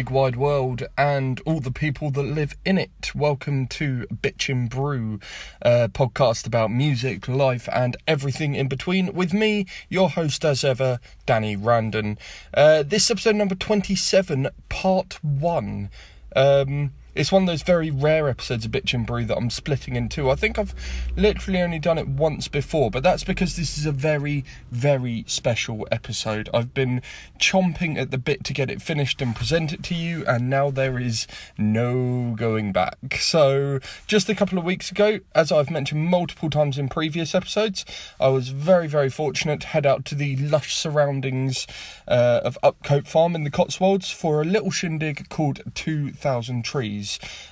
Big wide world, and all the people that live in it. Welcome to Bitchin' Brew, podcast about music, life, and everything in between. With me, your host as ever, Danny Randon. Uh, this episode number 27, part 1. Um, it's one of those very rare episodes of Bitchin' Brew that I'm splitting in two. I think I've literally only done it once before, but that's because this is a very, very special episode. I've been chomping at the bit to get it finished and present it to you, and now there is no going back. So, just a couple of weeks ago, as I've mentioned multiple times in previous episodes, I was very, very fortunate to head out to the lush surroundings uh, of Upcote Farm in the Cotswolds for a little shindig called 2000 Trees.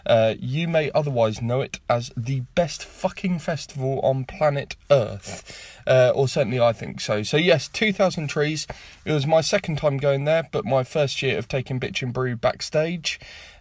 Uh, you may otherwise know it as the best fucking festival on planet Earth. Uh, or certainly I think so. So, yes, 2000 Trees. It was my second time going there, but my first year of taking Bitchin' Brew backstage.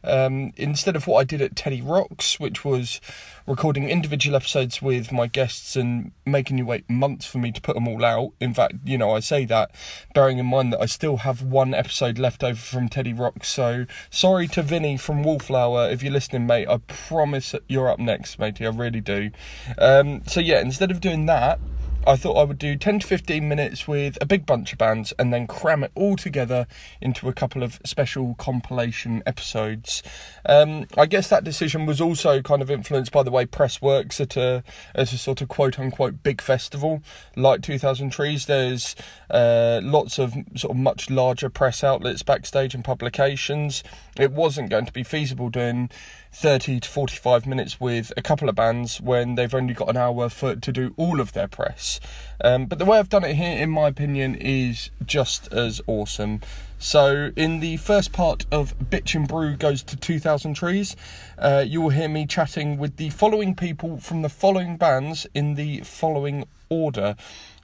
Um, instead of what I did at Teddy Rocks, which was recording individual episodes with my guests and making you wait months for me to put them all out. In fact, you know, I say that bearing in mind that I still have one episode left over from Teddy Rocks. So sorry to Vinny from Wallflower if you're listening, mate. I promise you're up next, matey. I really do. Um, so yeah, instead of doing that, I thought I would do 10 to 15 minutes with a big bunch of bands and then cram it all together into a couple of special compilation episodes. Um, I guess that decision was also kind of influenced by the way press works at a, at a sort of quote unquote big festival like 2000 Trees. There's uh, lots of sort of much larger press outlets backstage and publications. It wasn't going to be feasible doing 30 to 45 minutes with a couple of bands when they've only got an hour for to do all of their press. Um, but the way I've done it here, in my opinion, is just as awesome. So, in the first part of Bitchin' Brew Goes to 2000 Trees, uh, you will hear me chatting with the following people from the following bands in the following order.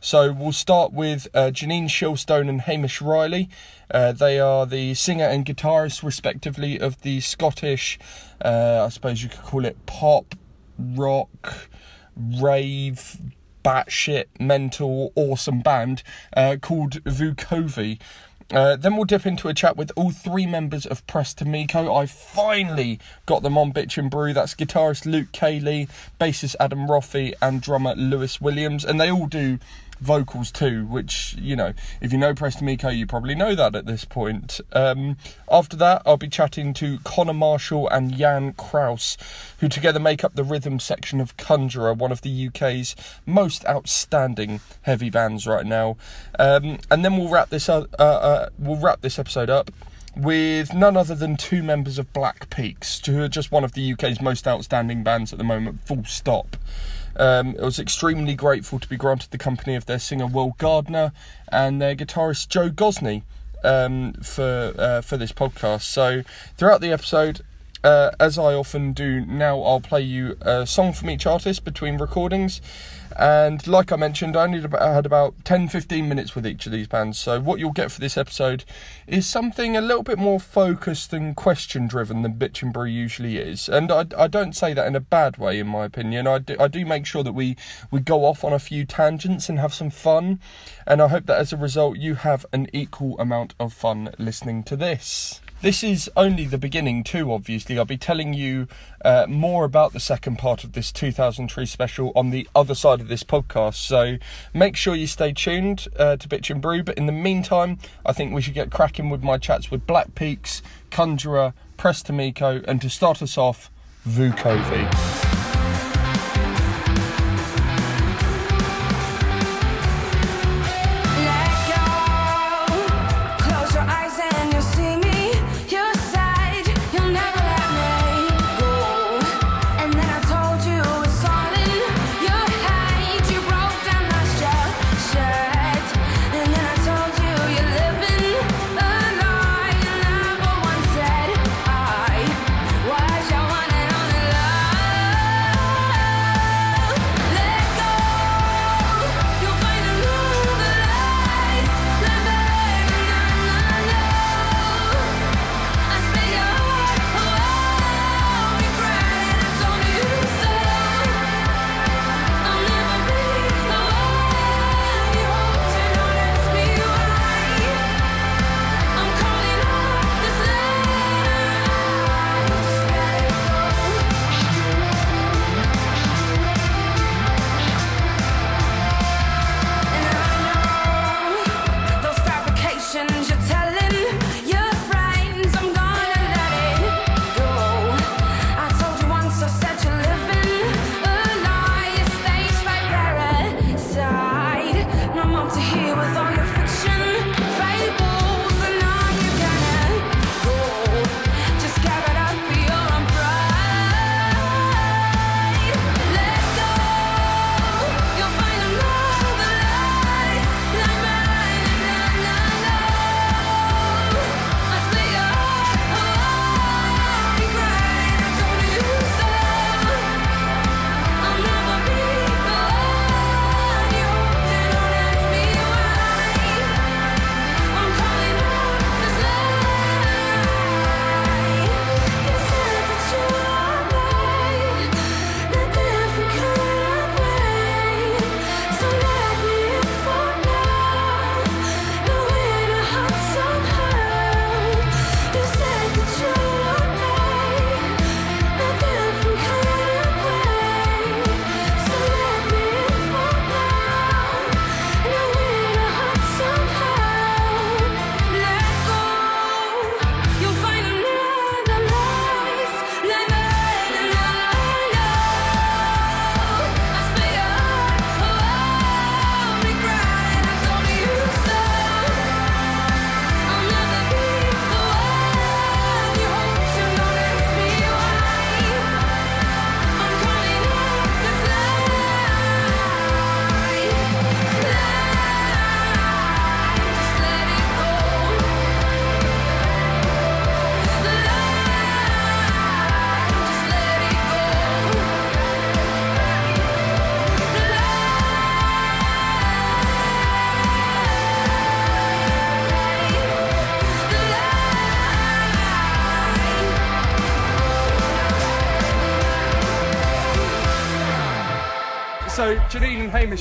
So we'll start with uh, Janine Shilstone and Hamish Reilly. Uh, they are the singer and guitarist, respectively, of the Scottish, uh, I suppose you could call it pop, rock, rave, batshit, mental, awesome band uh, called Vukovi. Uh, then we'll dip into a chat with all three members of Press to Meco. I finally got them on Bitchin' Brew. That's guitarist Luke Caley, bassist Adam Roffey, and drummer Lewis Williams. And they all do vocals too, which, you know, if you know Press to Meco, you probably know that at this point. Um, after that, I'll be chatting to Conor Marshall and Jan Krause, who together make up the rhythm section of Conjurer, one of the UK's most outstanding heavy bands right now. Um, and then we'll wrap this uh, uh, we'll wrap this episode up with none other than two members of Black Peaks, who are just one of the UK's most outstanding bands at the moment, full stop. Um, I was extremely grateful to be granted the company of their singer Will Gardner and their guitarist Joe Gosney um, for uh, for this podcast. So throughout the episode, uh, as I often do now, I'll play you a song from each artist between recordings. And like I mentioned, I only had about 10 15 minutes with each of these bands. So, what you'll get for this episode is something a little bit more focused and question driven than Bitchin' Brew usually is. And I, I don't say that in a bad way, in my opinion. I do, I do make sure that we, we go off on a few tangents and have some fun. And I hope that as a result, you have an equal amount of fun listening to this. This is only the beginning, too, obviously. I'll be telling you uh, more about the second part of this 2000 Trees special on the other side of this podcast. So make sure you stay tuned uh, to Bitchin' Brew. But in the meantime, I think we should get cracking with my chats with Black Peaks, Conjurer, Press to Meco, and to start us off, Vukovi.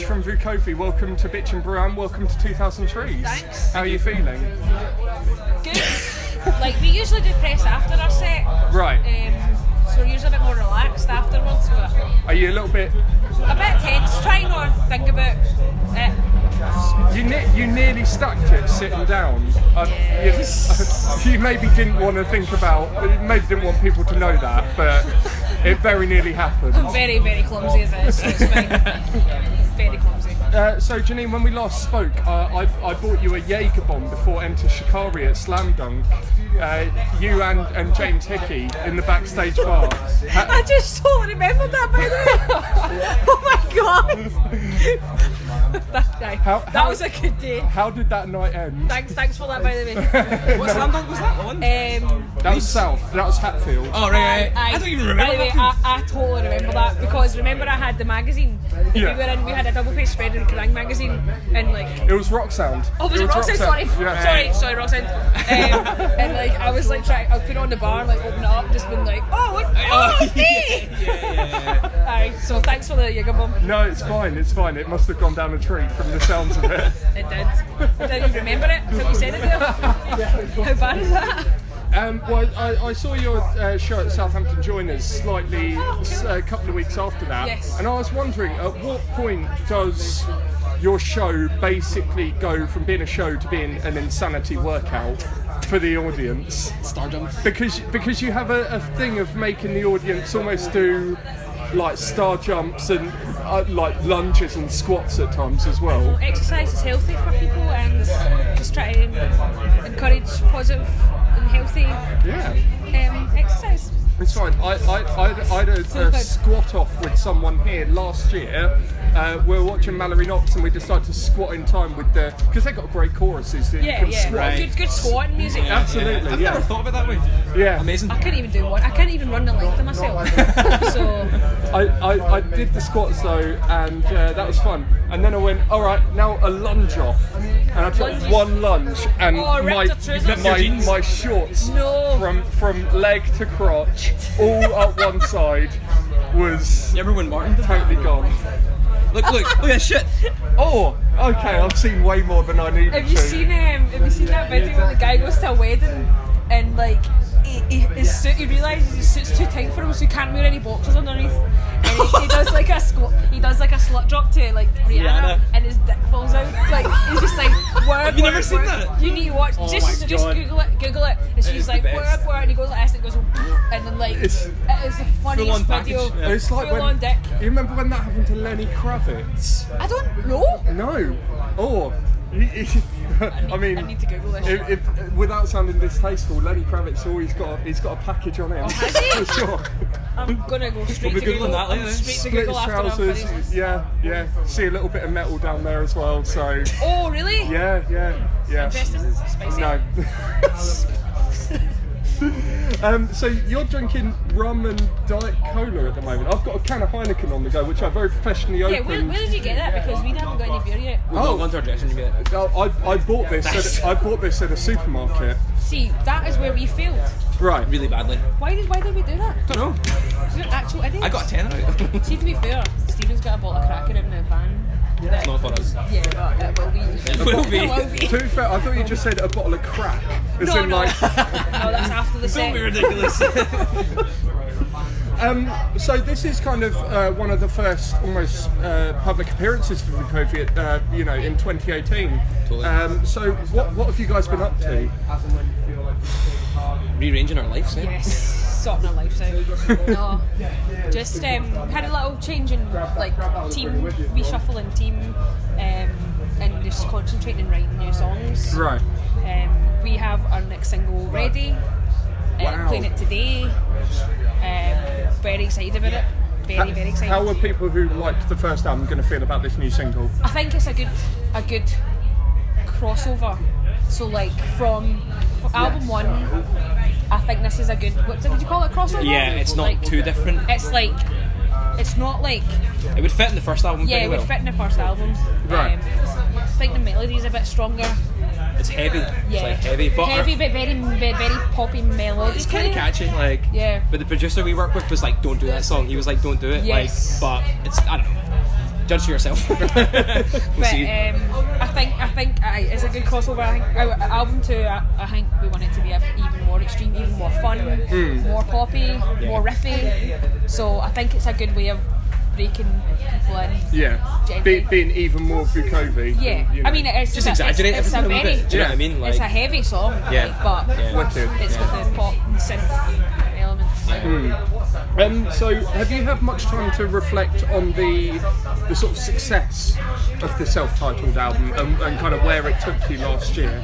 From Vukovi. welcome to Bitchin' Brew and welcome to 2000 Trees. Thanks. How are you feeling? Good. like we usually do press after our set, Right. um, so we're usually a bit more relaxed afterwards, but Are you a little bit. a bit tense. Trying not to think about it. You, ne- you nearly stacked it sitting down. Uh, Yes. you, you maybe didn't want to think about. Maybe didn't want people to know that, but it very nearly happened. I'm very, very clumsy as it is, so Uh, so, Janine, when we last spoke, uh, I, I bought you a Jaeger bomb before Enter Shikari at Slam Dunk. Uh, you and, and James Hickey in the backstage bar. I just totally remembered that by the way. oh my god. that day. How- that how- was a good day. How did that night end? Thanks, thanks for that by the way. What slam dunk was that one? Um, That was South. That was Hatfield. oh, right, right. I, don't even remember By the way. I, I totally remember that because remember I had the magazine. Yeah. We were in. We had a double page spread in Kerrang magazine, and like. It was Rock Sound. Oh, was it, rock sound? Sorry, Yeah. sorry, sorry, Roxanne. Um, and like, I was like trying, I put it on the bar, and like open it up, just been like, oh, what, oh, it's me. Aye, so thanks for the Jaeger bomb. No, it's fine. It's fine. It must have gone down a tree from the sounds of it. It did. I didn't even remember it until you said it there. How bad is that? Um, well, I, I saw your uh, show at Southampton Joiners slightly s- a couple of weeks after that, Yes. and I was wondering at what point does your show basically go from being a show to being an insanity workout for the audience? Stardom. Because because you have a, a thing of making the audience almost do like star jumps and uh, like lunges and squats at times as well. Exercise is healthy for people, and just try to encourage positive and healthy Yeah. um, exercise. It's fine. I, I, I, I had a, a squat off with someone here last year. Uh, we were watching Mallory Knox and we decided to squat in time with the. Because they've got great choruses that Yeah, you can yeah. squat. Right. Good, good squatting music. Absolutely, I've yeah. never thought of it that way. Yeah. Amazing. I couldn't even do one. I can't even run the length of myself. so I, I, I did the squats though, and uh, that was fun. And then I went, all right, now a lunge off, and I took Lunges. one lunge, and Oh, ripped my your trousers? Ripped your my, my shorts No. from from leg to crotch, all up one side, was You remember when Martin totally gone. Look, look, look at that shit. Oh, okay, I've seen way more than I needed have you to. seen um, Have you seen that video where the guy goes to a wedding and like he, he, his suit? He realizes his suit's too tight for him, so he can't wear any boxers underneath. And he, he does like a squat. He does like a slut drop to like Rihanna, Rihanna. and his dick falls out. Like he's just like, where Have you never seen that? You need to watch. Oh just my just God. Google it. Google it. And she's is like, best. work, work. And he goes like this, and it goes, and then like, It's- it is the funniest Full-on video. yeah. It's like Full when on dick. you remember when that happened to Lenny Kravitz. I don't know. No. Or, he, he- I mean, I need to Google this. If, if, without sounding distasteful, Lenny Kravitz always got he's got a package on him. Oh, has he? For sure. I'm gonna go straight We'll to be Google. Googling that later I'm then. straight to Google his after I'm Yeah, yeah. See a little bit of metal down there as well. So Oh really? yeah, yeah, yeah. Spicy. No. um, so you're drinking rum and diet cola at the moment. I've got a can of Heineken on the go, which I very professionally Yeah, opened. where, where did you get that? Because we haven't got any beer yet. We'll Oh. go into our dressing room yet. Oh, I, I bought this. At, I bought this at a supermarket. See, that is where we failed. Right. Really badly. Why did why did we do that? don't know. We're actual idiots. I got a 10 out. See, to be fair, Stephen's got a bottle of Kraken in the van. That- not for us. Yeah, but it will be. It will be. be. To be fair, I thought you just said a bottle of crack. As No, in, no. like, no, that's after the Don't set. be ridiculous. um, so this is kind of uh, one of the first almost uh, public appearances for the COVID, uh, you know, in 2018. Totally. Um, so what, what have you guys been up to? Rearranging our lives, eh? Yes, sorting our lives out. No, just um, had a little change in like team reshuffling team, um, and just concentrating on writing new songs. Right. Um, we have our next single ready. Uh, Wow. Playing it today. Um, very excited about it. Very, very excited. How are people who liked the first album going to feel about this new single? I think it's a good a good crossover. So like from album one, I think this is a good. What did you call it? Crossover. Yeah, it's not Like, too different. It's like it's not like It would fit in the first album yeah, it well. would fit in the first album. Right. Um, I think the melody's a bit stronger. It's heavy. Yeah, It's like heavy, but heavy, but very, very, very poppy melody. it's kind of catchy. Like, Yeah. But the producer we work with was like, "Don't do that song." He was like, "Don't do it." Yes. Like, but it's I don't know. Judge for yourself. we'll But um, I think I think uh, it's a good crossover. I think our album two, I, I think we want it to be even more extreme, even more fun, Hmm. more poppy, more riffy. So I think it's a good way of breaking people in. Yeah. Be, being even more Vukovi. Yeah, you know. I mean it's Just a, exaggerate it's, it's a very, bit. Do you know what I mean? it's a heavy song, Yeah. like, but Yeah. Wicked. it's got the pop and synth elements. Um, so, have you had much time to reflect on the the sort of success of the self-titled album and, and kind of where it took you last year?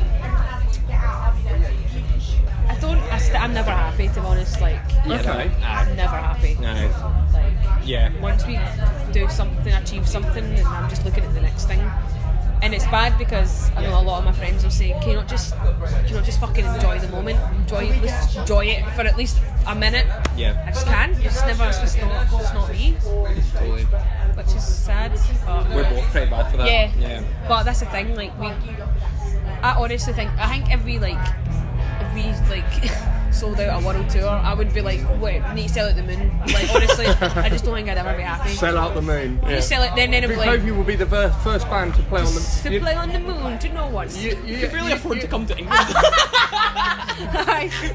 I don't. I st- I'm never happy to be honest. Like yeah, okay. I'm never happy. no, Like yeah. once we do something, achieve something, and I'm just looking at the next thing. And it's bad because I know a lot of my friends will say, "Can you not just, can you not just fucking enjoy the moment, enjoy, enjoy it for at least a minute." Yeah. I just can't. It's just never. It's just not. It's not me, Totally. which is sad. But We're both pretty bad for that. yeah. Yeah. But that's the thing. Like we, I honestly think. I think we like, if we like. Sold out a world tour, I would be like, wait, we need to sell out the moon. Like, honestly, I just don't think I'd ever be happy. Sell out the moon. You sell it, then then it'd be like, Vukovi will be the ver- first band to play on the. to you- play on the moon to no one. you, you, You could really you- afford you- to come to England.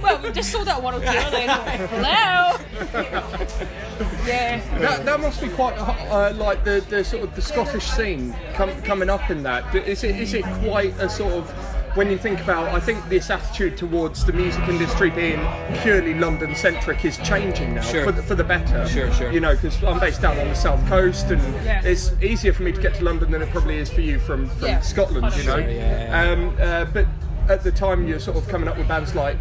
well, we just sold out one or two. Then. Hello. yeah. That, that must be quite uh, like the, the sort of the Scottish scene com- coming up in that. Is it is it quite a sort of when you think about? I think this attitude towards the music industry being purely London centric is changing now Sure. for, the, for the better. Sure, sure. You know, because I'm based down on the south coast, and Yeah. it's easier for me to get to London than it probably is for you from, from Yeah. Scotland. You know, Sure, yeah, Um, uh, but at the time you're sort of coming up with bands like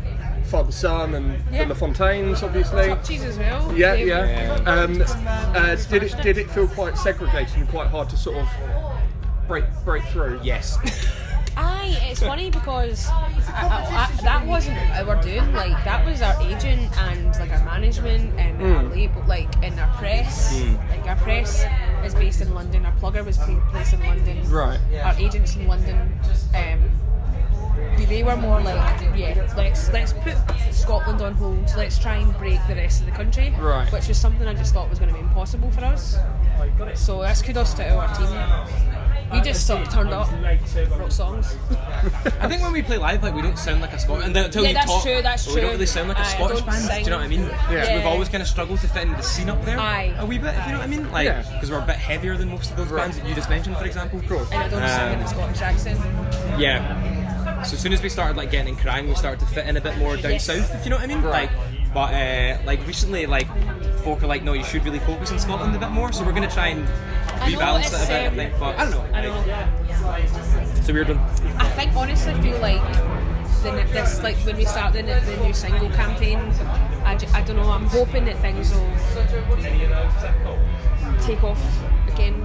Fatherson and Yeah. the LaFontaines, obviously. Top cheese as well. Yeah, yeah. Um, uh, did it did it feel quite segregated and quite hard to sort of break break through? yes. Aye, it's funny because I, I, I, that wasn't our doing. Like that was our agent and like our management and our label, like and our press. Like our press is based in London. Our plugger was pla- placed in London. Right. Our agents in London. Um, they were more like, yeah, let's let's put Scotland on hold. Let's try and break the rest of the country. Right. Which was something I just thought was going to be impossible for us. So that's kudos to our team. We just sort of turned up, wrote songs. I think when we play live, like we don't sound like a Scottish. And then until Yeah, you that's talk, true, that's true. we don't really sound like a Aye, Scottish don't band. Do you know what I mean? Yeah. So we've always kind of struggled to fit in the scene up there Aye. a wee bit, if you know what I mean. Like, Yeah. because we're a bit heavier than most of those bands that you just mentioned, for example. Of. And I don't sing in a Um, Scottish accent. yeah. So as soon as we started like getting in crying, we started to fit in a bit more down Yes. south, if you know what I mean. Right. Like, but uh, like recently, like folk are like, no, you should really focus on Scotland a bit more. So we're gonna try and I know, rebalance it a bit. I um, think, but I don't know. I know. It's a weird one. I think honestly feel like the, this like when we start the, the new single campaign, I, ju- I don't know. I'm hoping that things will take off again.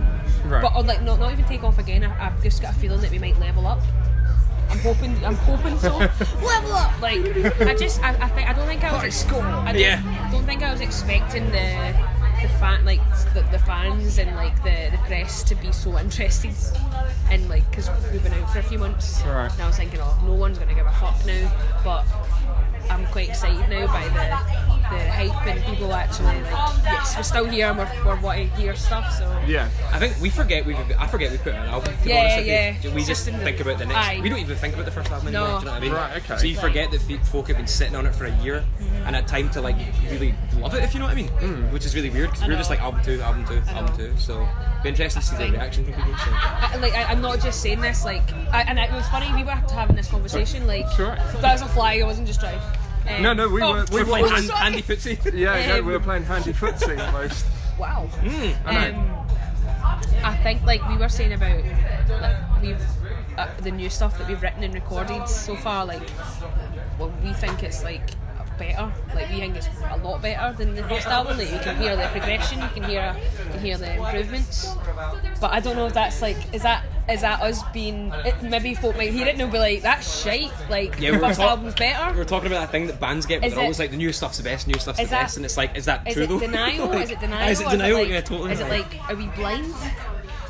Right. But or like not not even take off again. I, I've just got a feeling that we might level up. I'm hoping. I'm hoping so. level up. Like I just. I, I think. I don't think I was. Ex- I don't, Yeah. don't think I was expecting the the fan like the, the fans and like the, the press to be so interested in like because we've been out for a few months. Right. And I was thinking, oh, no one's gonna give a fuck now. But I'm quite excited now by the the hype and people actually like yes, we're still here and we're, we're wanting to hear stuff. So Yeah. I think we forget we I forget we put out an album. To be Yeah, honest yeah. you. We It's just just in the- think about the next. Aye. We don't even think about the first album No. anymore. Do you know what I mean? Right, okay. So you forget that folk have been sitting on it for a year and had time to like really love it, if you know what I mean. Mm. Which is really weird because we're just like album two, album two, I album know. two. So be interesting to see the think- reaction from people. So. I, like I, I'm not just saying this like I, and it was funny we were having this conversation like Sure. that was a fly I wasn't just trying. Um, No, no, we oh, were- we We're playing Oh, hand, handy footsie. Yeah, no, we were Um, playing handy footsie almost. Wow. I. Um, I think like we were saying about like we've uh, the new stuff that we've written and recorded so far like well we think it's like better like we think it's a lot better than the first album like you can hear the progression you can hear you can hear the improvements but I don't know if that's like is that is that us being it, maybe folk might hear it and they'll be like that's shite like Yeah, the we were first talk- album's better We were talking about that thing that bands get, but Is they're always like the new stuff's the best, new stuff's the that- best, and it's like, is that is true Is it though? denial Like, is it denial Is it Or denial? like, yeah, totally. is it like are we blind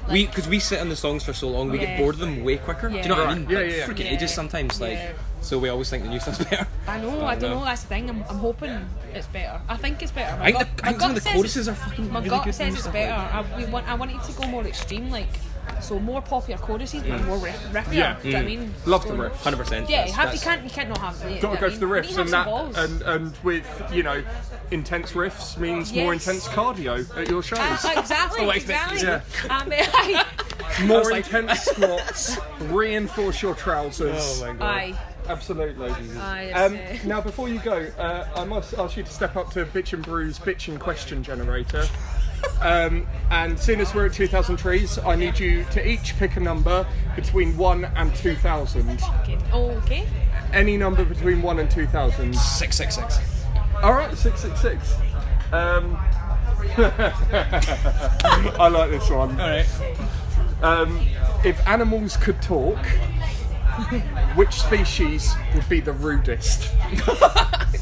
we because we sit on the songs for so long, we Yeah. get bored of them way quicker. Do you know what I mean? Yeah, Like, yeah, yeah. Freaking Yeah. ages sometimes, like. Yeah. So we always think the new stuff's better. I know, But I don't no. know. That's the thing. I'm, I'm hoping it's better. I think it's better. My I think, gut- the, I think some of the says choruses are it's- fucking My really gut good. says it's better. Like I, we want, I want it to go more extreme, like so more popular choruses, but more riff, riffier. Yeah. Do you know what I mean? Love the So- riffs. Hundred percent. Yeah, you, have, you can't you can't not have it. Got to go to the riffs, and that, balls. and and with you know, intense riffs means more intense cardio at your shows. Ah, exactly, Oh, exactly. you Um, I, more like- intense squats, reinforce your trousers. Oh my god. I, Absolutely. Aye, Um, uh, now, before you go, uh, I must ask you to step up to Bitchin' Brew's Bitch and Question Generator. Um, and seeing as we're at 2,000 trees, I need you to each pick a number between 1 and 2,000. okay. Okay. Any number between 1 and 2,000. Six six six. Alright, 666. Um, I like this one. All right. Um, if animals could talk, which species would be the rudest?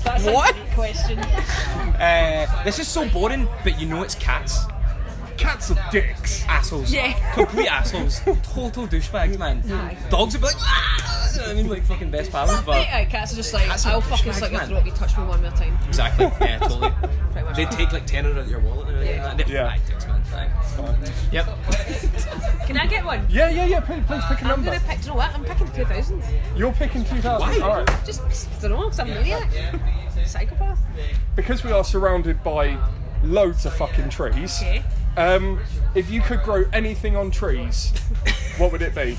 That's What? a question. Uh, this is so boring, but you know it's cats. Cats are dicks. Assholes. Yeah. Complete assholes. Total douchebags, man. Dogs would be like, "Ah!" You know what I mean, like fucking best pals, but. Yeah, cats are just like, Cats are I'll fucking douchebags, slit your man. throat if you touch me one more time. Exactly. Yeah, totally. Pretty much. They take like ten out of your wallet. And everything Yeah. like that. Yeah. Aye, dicks, man. Aye. Yep. Can I get one? Yeah, yeah, yeah. Please, please pick a I'm number. gonna pick. Do you know what? I'm picking 2000. You're picking 2000. Why? All right. Just, just don't know, because I'm an maniac. Psychopath. Because we are surrounded by loads of fucking trees. Okay. Um, if you could grow anything on trees, what would it be?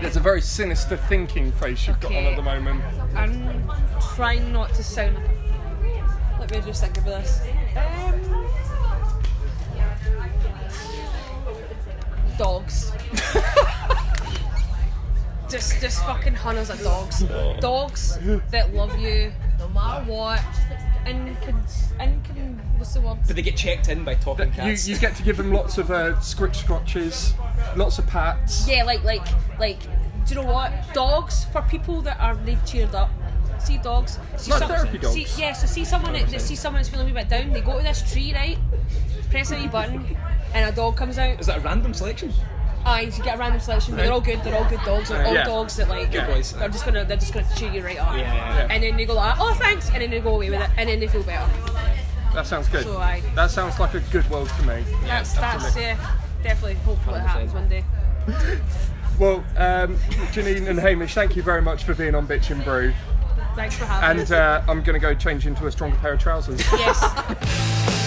There's a very sinister thinking face you've got on at the moment. I'm trying not to sound like a. Let me just think about this. Um, dogs. just, just fucking hunters of dogs. Dogs that love you no matter what, and can, and can. What's the word? Did they get checked in by talking You, cats? you get to give them lots of uh, scritch scratches, lots of pats. Yeah, like like like. Do you know what? Dogs for people that are they cheered up. See dogs. See Like therapy dogs. See, yeah, so see someone that, that see someone that's feeling a wee bit down. They go to this tree, right? Press a wee button, and a dog comes out. Is that a random selection? Aye, you get a random selection, but they're all good. They're all good dogs. They're all Yeah. dogs that like Good boys. they're just gonna they're just gonna cheer you right up. Yeah. And then they go like, oh thanks, and then they go away with it, and then they feel better. That sounds good. So aye. That sounds like a good world to me. That's that's yeah, definitely. Hopefully it happens one day. Well, um, Janine and Hamish, thank you very much for being on Bitchin' Brew. Thanks for having And me. uh, I'm going to go change into a stronger pair of trousers. yes.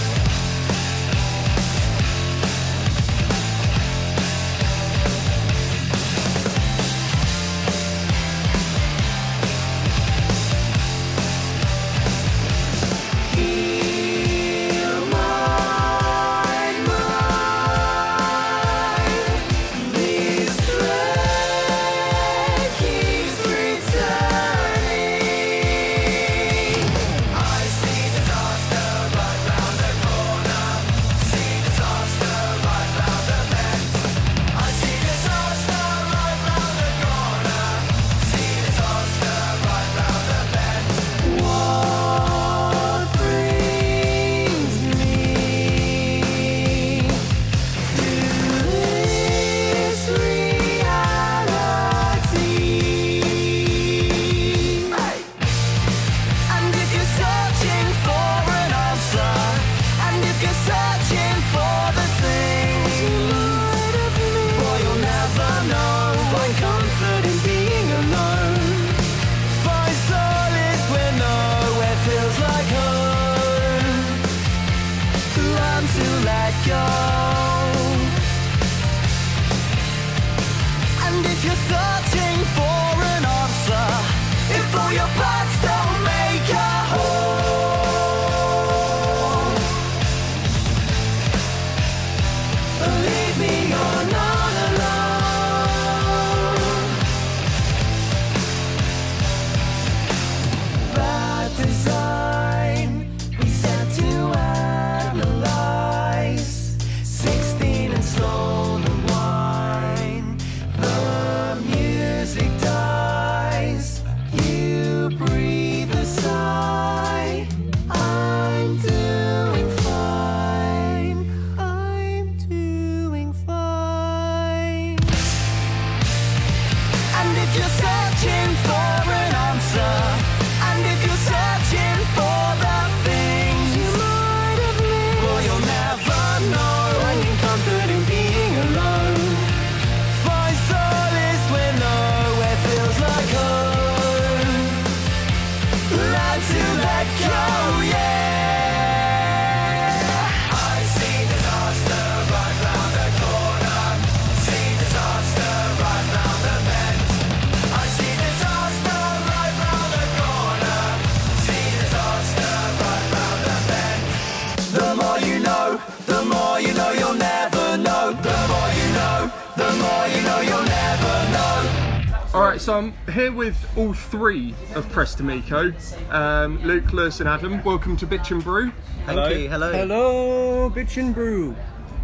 here with all three of Press to Meco, um, Luke, Lewis, and Adam. Welcome to Bitchin' Brew. Thank you. Hello. Hello, bitch and brew.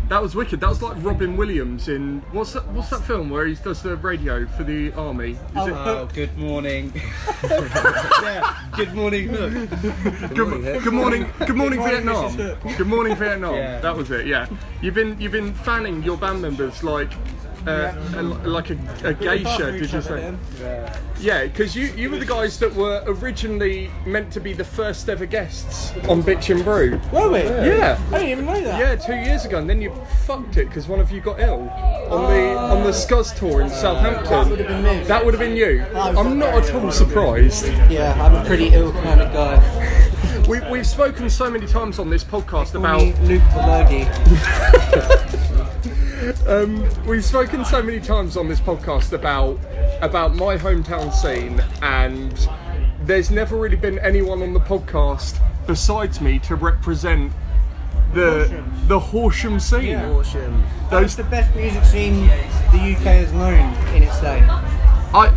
That was wicked. That was like Robin Williams in what's that? What's that film where he does the radio for the army? Is it? Oh, good morning. yeah, good morning. Look. Good, good morning, good morning, morning, Vietnam. Mrs. Hook. Good morning, Vietnam. Yeah. That was it. Yeah, you've been you've been fanning your band members like uh, a, like a, a geisha. Did you say? Yeah, because you you were the guys that were originally meant to be the first ever guests on Bitchin' Brew. Were we? Yeah. I didn't even know that. Yeah, two years ago, and then you fucked it because one of you got ill on the on the Scuzz tour in Southampton. That would have been me. That would have been you. I'm not at all surprised. Yeah, I'm a pretty ill kind of guy. We, we've spoken so many times on this podcast about Luke the Lurgy. um, we've spoken so many times on this podcast about about my hometown scene, and there's never really been anyone on the podcast besides me to represent the Horsham. the Horsham scene. Yeah. Awesome. That's the best music scene the UK has known in its day. I,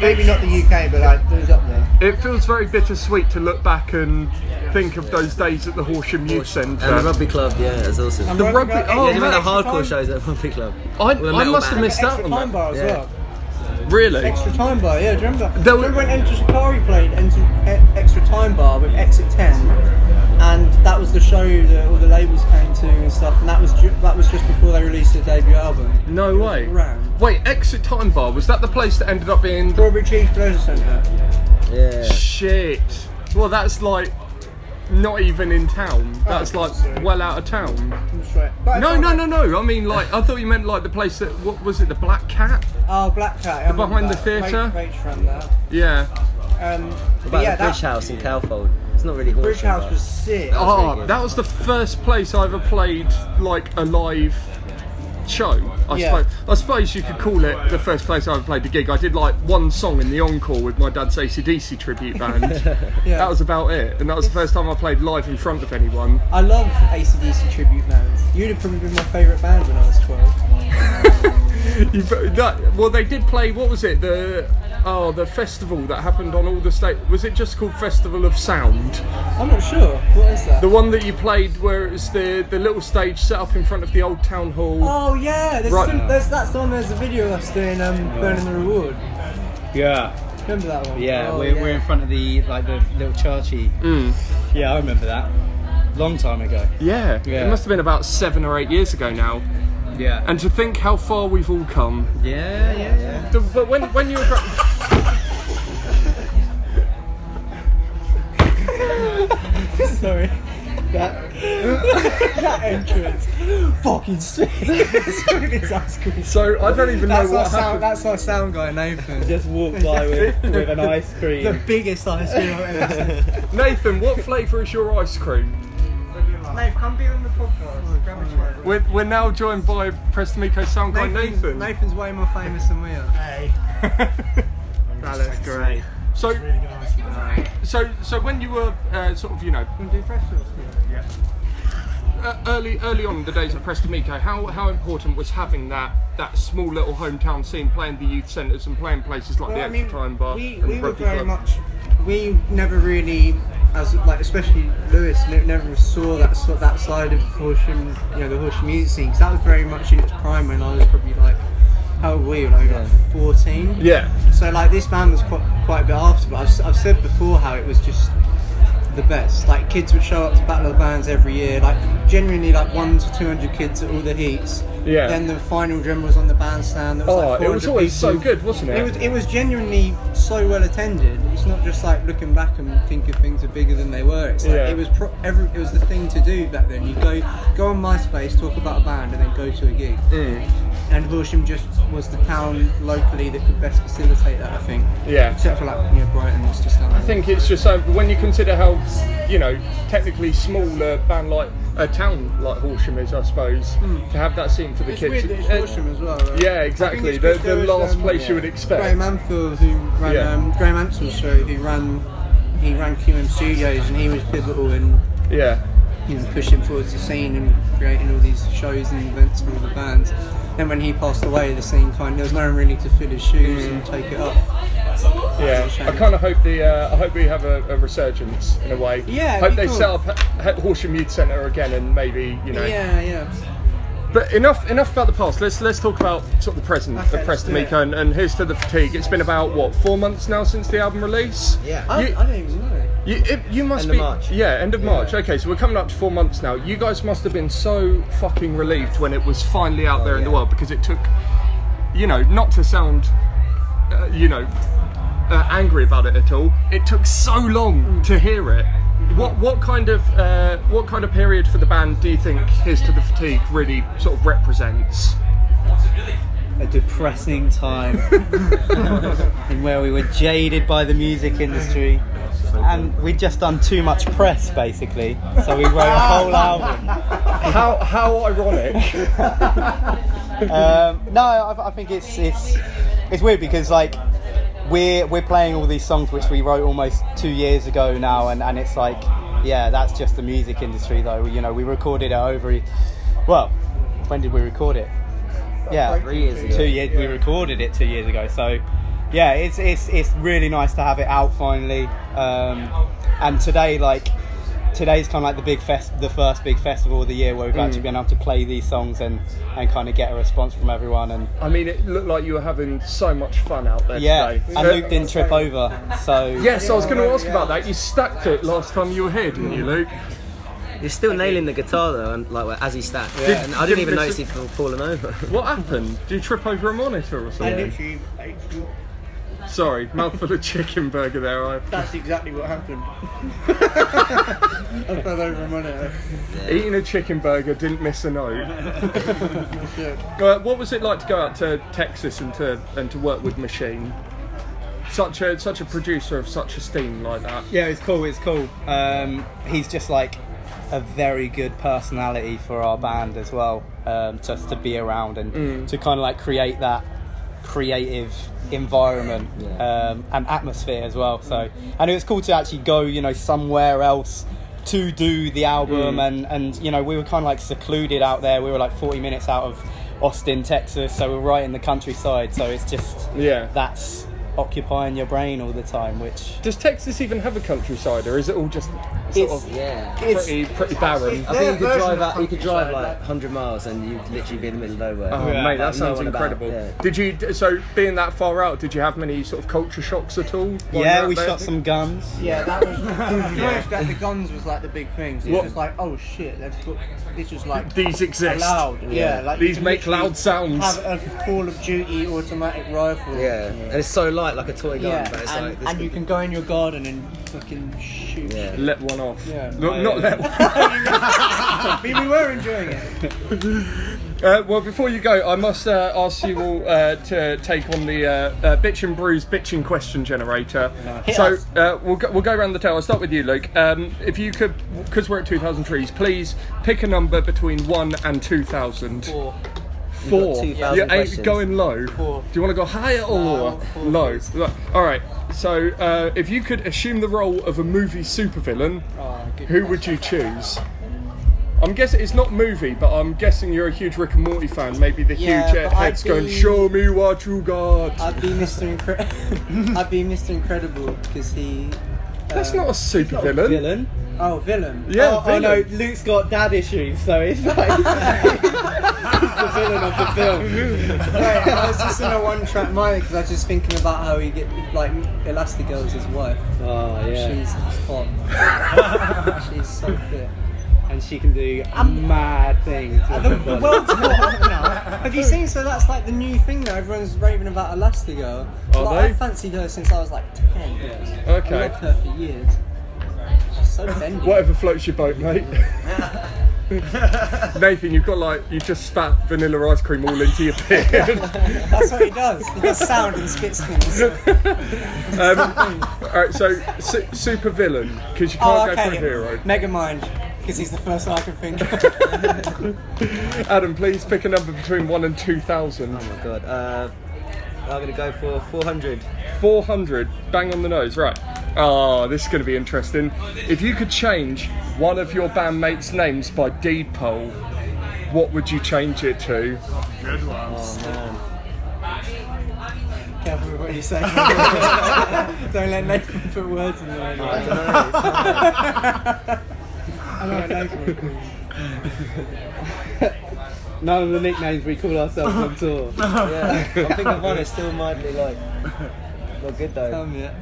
Maybe not the UK, but like those up there. It feels very bittersweet to look back and think of those days at the Horsham Youth Centre. And the rugby club, yeah, that's awesome. The rugby- oh, yeah, do you remember the man. hardcore shows at the rugby club? I, With a I metal must have missed out on time that. bar as Yeah. well. Really? Extra time bar, yeah, do you remember that? There remember was- when Enter Shikari played Enter, e- Extra Time Bar with Exit 10 and that was the show that all the labels came to and stuff and that was ju- that was just before they released their debut album. No way. Around. Wait, Exit Time Bar, was that the place that ended up being. Strawberry Cheese Pleasure Centre. Yeah. Shit. Well, that's like. Not even in town. That's like sorry. well out of town. That's right. But No, no, no, no. I mean, like, I thought you meant like the place that. What was it? The Black Cat? Oh, Black Cat. I remember behind the theatre? Rach, Rach ran that. Yeah. Um, about yeah, the Bridge that House in Cowfold? It's not really Bridge House was sick. was Oh, really that was the first place I ever played like a live show. I Yeah. suppose. I suppose you could call it the first place I ever played a gig. I did like one song in the encore with my dad's ACDC tribute band. Yeah. That was about it, and that was the first time I played live in front of anyone. I love ACDC tribute bands. You'd have probably been my favourite band when I was 12. You, that, well, they did play. What was it? The oh, the festival that happened on all the state. Was it just called Festival of Sound? I'm not sure. What is that? The one that you played where it was the the little stage set up in front of the old town hall. Oh yeah, there's Right. some, there's, that's the one. There's a video of us doing um, burning the reward. Yeah, Remember that one? yeah, Oh, we're, we're in front of the like the little churchy. Mm. Yeah, I remember that. Long time ago. Yeah, Yeah. it must have been about seven or eight years ago now. Yeah. And to think how far we've all come. yeah, yeah, yeah. The- But when when you were Sorry. That, that entrance, fucking sick. Sorry, this ice cream. so I don't even know That's our what sound. happened. That's our sound guy, Nathan. Just walk by with, with an ice cream. the biggest ice cream I've ever seen. Nathan, what flavour is your ice cream? Nate, come be on the podcast. Grab a chair. We're, we're now joined by Press to Meco sound guy Nathan's, Nathan. Nathan's way more famous than we are. Hey. that looks great. So, so, so when you were uh, sort of, you know, Can we do festivals? Yeah. uh, early, early on in the days of Press to Meco, how how important was having that that small little hometown scene, playing the youth centres and playing places like the Well, I Extra mean, Time Bar we, we were very Club? much. We never really, as like especially Lewis, never saw that sort that side of Horsham, you know, the Horsham music scene. Cause that was very much in its prime when I was probably like, how old were you? Like, like fourteen. Yeah, So like this band was quite quite a bit after, but I've, s- I've said before how it was just the best. Like kids would show up to Battle of the Bands every year. Like genuinely like one to two hundred kids at all the heats. Yeah. Then the final drum was on the bandstand. There was Oh, like it was 400 always so good, wasn't it? It was it was genuinely so well attended. It's not just like looking back and thinking things are bigger than they were. It's like Yeah. it was pro- every it was the thing to do back then. You go go on MySpace, talk about a band, and then go to a gig. Mm. And Horsham just was the town locally that could best facilitate that. I think. Yeah. Except for like you know Brighton, it's just. I think it's just so when you consider how you know technically small a band like a town like Horsham is, I suppose, to have that scene for the It's kids. weird it's uh, Horsham as well. Right? Yeah, exactly. The, the last um, place you would expect. Graham Anfield, who ran Yeah. um, Graham Ansell, sorry, who ran he ran QM Studios, and he was pivotal in Yeah. you know, pushing forward the scene and creating all these shows and events for all the bands. Then when he passed away, the scene kind there was no one really to fill his shoes and take it up. Yeah, It's a shame. I kind of hope the uh, I hope we have a, a resurgence in a way. Yeah, hope they cool. set up H- Horsham Youth Centre again and maybe you know. Yeah, yeah. But enough enough about the past. Let's let's talk about sort of the present Okay, of Press to Meco and, and here's to the fatigue. It's been about what four months now since the album release. Yeah. I, You- I don't even know. You, it, you must End of be March. yeah end of March. Okay, so we're coming up to four months now. You guys must have been so fucking relieved when it was finally out there in the world because it took, you know, not to sound, uh, you know, uh, angry about it at all. It took so long to hear it. What what kind of uh, what kind of period for the band do you think Here's to the Fatigue really sort of represents? a depressing time in where we were jaded by the music industry and we'd just done too much press basically. So we wrote a whole album. How how ironic. um, no I, I think it's it's it's weird because like we're we're playing all these songs which we wrote almost two years ago now and, and it's like yeah that's just the music industry though. You know we recorded it over well when did we record it? Yeah. Three years ago. two years we recorded it two years ago so yeah it's it's it's really nice to have it out finally um, and today like today's kind of like the big fest the first big festival of the year where we've actually been able to play these songs and and kind of get a response from everyone and I mean, it looked like you were having so much fun out there yeah today. and Luke didn't trip over so Yes, I was going to ask about that. You stacked it last time you were here, didn't you, Luke? You're still nailing the guitar though, and like as he stacked. Did- and I didn't did even Mr. notice he'd fallen over. What happened? Did you trip over a monitor or I something? literally, I- Sorry, mouthful of chicken burger there. I that's exactly what happened. I fell over a monitor. eating a chicken burger, didn't miss a note. Uh, what was it like to go out to Texas and to and to work with Machine? Such a such a producer of such esteem like that. Yeah, it's cool. It's cool. Um, he's just like a very good personality for our band as well. Um, just to be around and to kind of like create that creative environment um, and atmosphere as well. So, and it was cool to actually go, you know, somewhere else to do the album. And and you know, we were kind of like secluded out there. We were like 40 minutes out of Austin, Texas, so we're right in the countryside. So it's just Yeah. that's occupying your brain all the time, which Does Texas even have a countryside, or is it all just sort It's- of yeah. pretty pretty barren? I think you could drive out. You could drive like like- 100 miles and you'd literally be in the middle of nowhere. Oh Yeah, mate, that like, no sounds one about, incredible. yeah. Did you so being that far out? Did you have many sort of culture shocks at all? while you yeah, were we there? shot some guns. Yeah, that was. To be that the guns was like the big thing. So What- it was like, oh shit, they've got, this was like These exist. loud. Yeah, like you These can make literally loud sounds. Have a Call of Duty automatic rifle. Yeah, and it's so light, like a toy gun, Yeah, but it's and, like this and you can go in your garden and fucking shoot. Yeah. Let one off. Yeah. Not, not let one. I we were enjoying it. Uh, well, before you go, I must uh, ask you all uh, to take on the uh, uh, bitch and brews Bitchin' question generator. Hit so uh, we'll go, we'll go around the table. I'll start with you, Luke. Um, if you could, because we're at two thousand trees, please pick a number between one and two thousand. Four. Four. got 2,000 You ain't questions. going low. Four. Do you want to go higher or No, lower? four, low. Low. All right. So uh, if you could assume the role of a movie supervillain, Oh, who would you choose? I'm guessing it's not movie, but I'm guessing you're a huge Rick and Morty fan. Maybe the Yeah, huge but I'd heads going, be- "Show me what you got." I'd be Mr. Incredible. I'd be Mr. Incredible because he. That's not a supervillain. Villain. Oh, villain. Yeah, oh, oh no. Luke's got dad issues, so it's like he's the villain of the film. Right, I was just in a one-track mind because I was just thinking about how he get like Elastigirl's his wife. Oh yeah, She's hot. She's so fit. And she can do mad things. with The, the world's more hot now. Have you seen? So that's like the new thing now. Everyone's raving about Elastigirl. Are like, they? I fancied her since I was like ten. I Okay. loved her for years. She's so bendy. Whatever floats your boat, mate. Nathan, you've got like you just spat vanilla ice cream all into your beard. That's what he does. He does sound and spits things. um, all right, so su- super villain because you can't Oh, go okay. for a hero. Megamind, because he's the first I can think of. Adam, please pick a number between one and two thousand. Oh my god. Uh, I'm gonna go for 400. 400, bang on the nose, right. Oh, this is going to be interesting. If you could change one of your bandmates' names by deed poll, what would you change it to? Good ones. Careful with what you say. Don't let Nathan put words in your head. I know. I know what Nathan. None of the nicknames we call ourselves on tour. yeah, I think of one. It's still mildly like not good though. Um, yeah.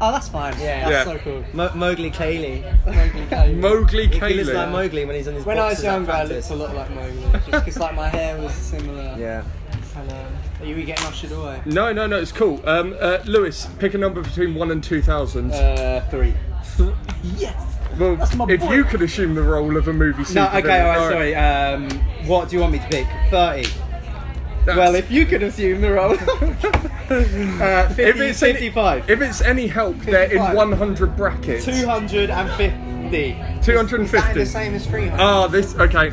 Oh, that's fine. Yeah. That's Yeah. so cool. Mo- Mowgli Caley. Mowgli Caley. Mowgli He looks like Caley. Mowgli when he's on his When I was boxes at younger, I practice. looked a lot like Mowgli. Just like my hair was similar. Yeah. And, um, are you getting ushered away? No, no, no, it's cool. Um, uh, Lewis, pick a number between 1 and 2000. Uh, three. Yes. Well, that's my if boy. you could assume the role of a movie No, okay, alright, all sorry. Um, what do you want me to pick? 30. That's- Well, if you could assume the role. uh, 50, If it's any- 55. If it's any help, they're in 100 brackets. 250. Is that 250. the same as 300? Ah, this okay.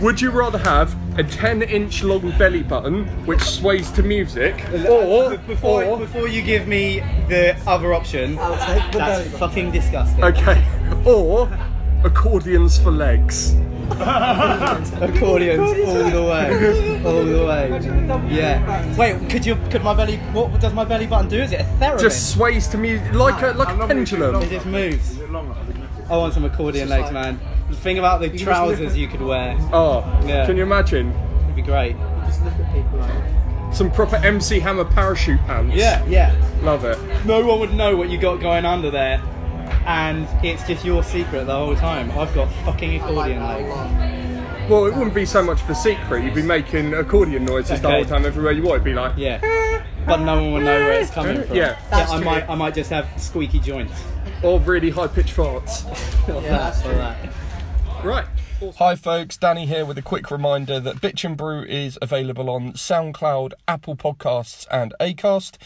Would you rather have a 10 inch long belly button which sways to music, or before, or before you give me the other option, I'll take the that's belly button. fucking disgusting. okay, or accordions for legs? Accordions all the way, all the way. Yeah. Wait, could you? Could my belly? What does my belly button do? Is it a theremin? Just sways to music like a like a long is it pendulum. It just moves. Is it long enough? I want some accordion legs, like- man. The thing about the trousers you could wear Oh, Yeah. can you imagine It'd be great. Just look at people like some proper MC Hammer parachute pants? Yeah, yeah. love it. No one would know what you got going under there, and it's just your secret the whole time. I've got fucking accordion legs. Well, it wouldn't be so much of a secret. You'd be making accordion noises the whole time everywhere you want. It'd be like, Yeah, but no one would know where it's coming from. Yeah. That's I might, I might just have squeaky joints. or really high pitched farts. Yeah, that's For true. Right. Hi, folks. Danny here with a quick reminder that Bitchin' Brew is available on SoundCloud, Apple Podcasts, and Acast.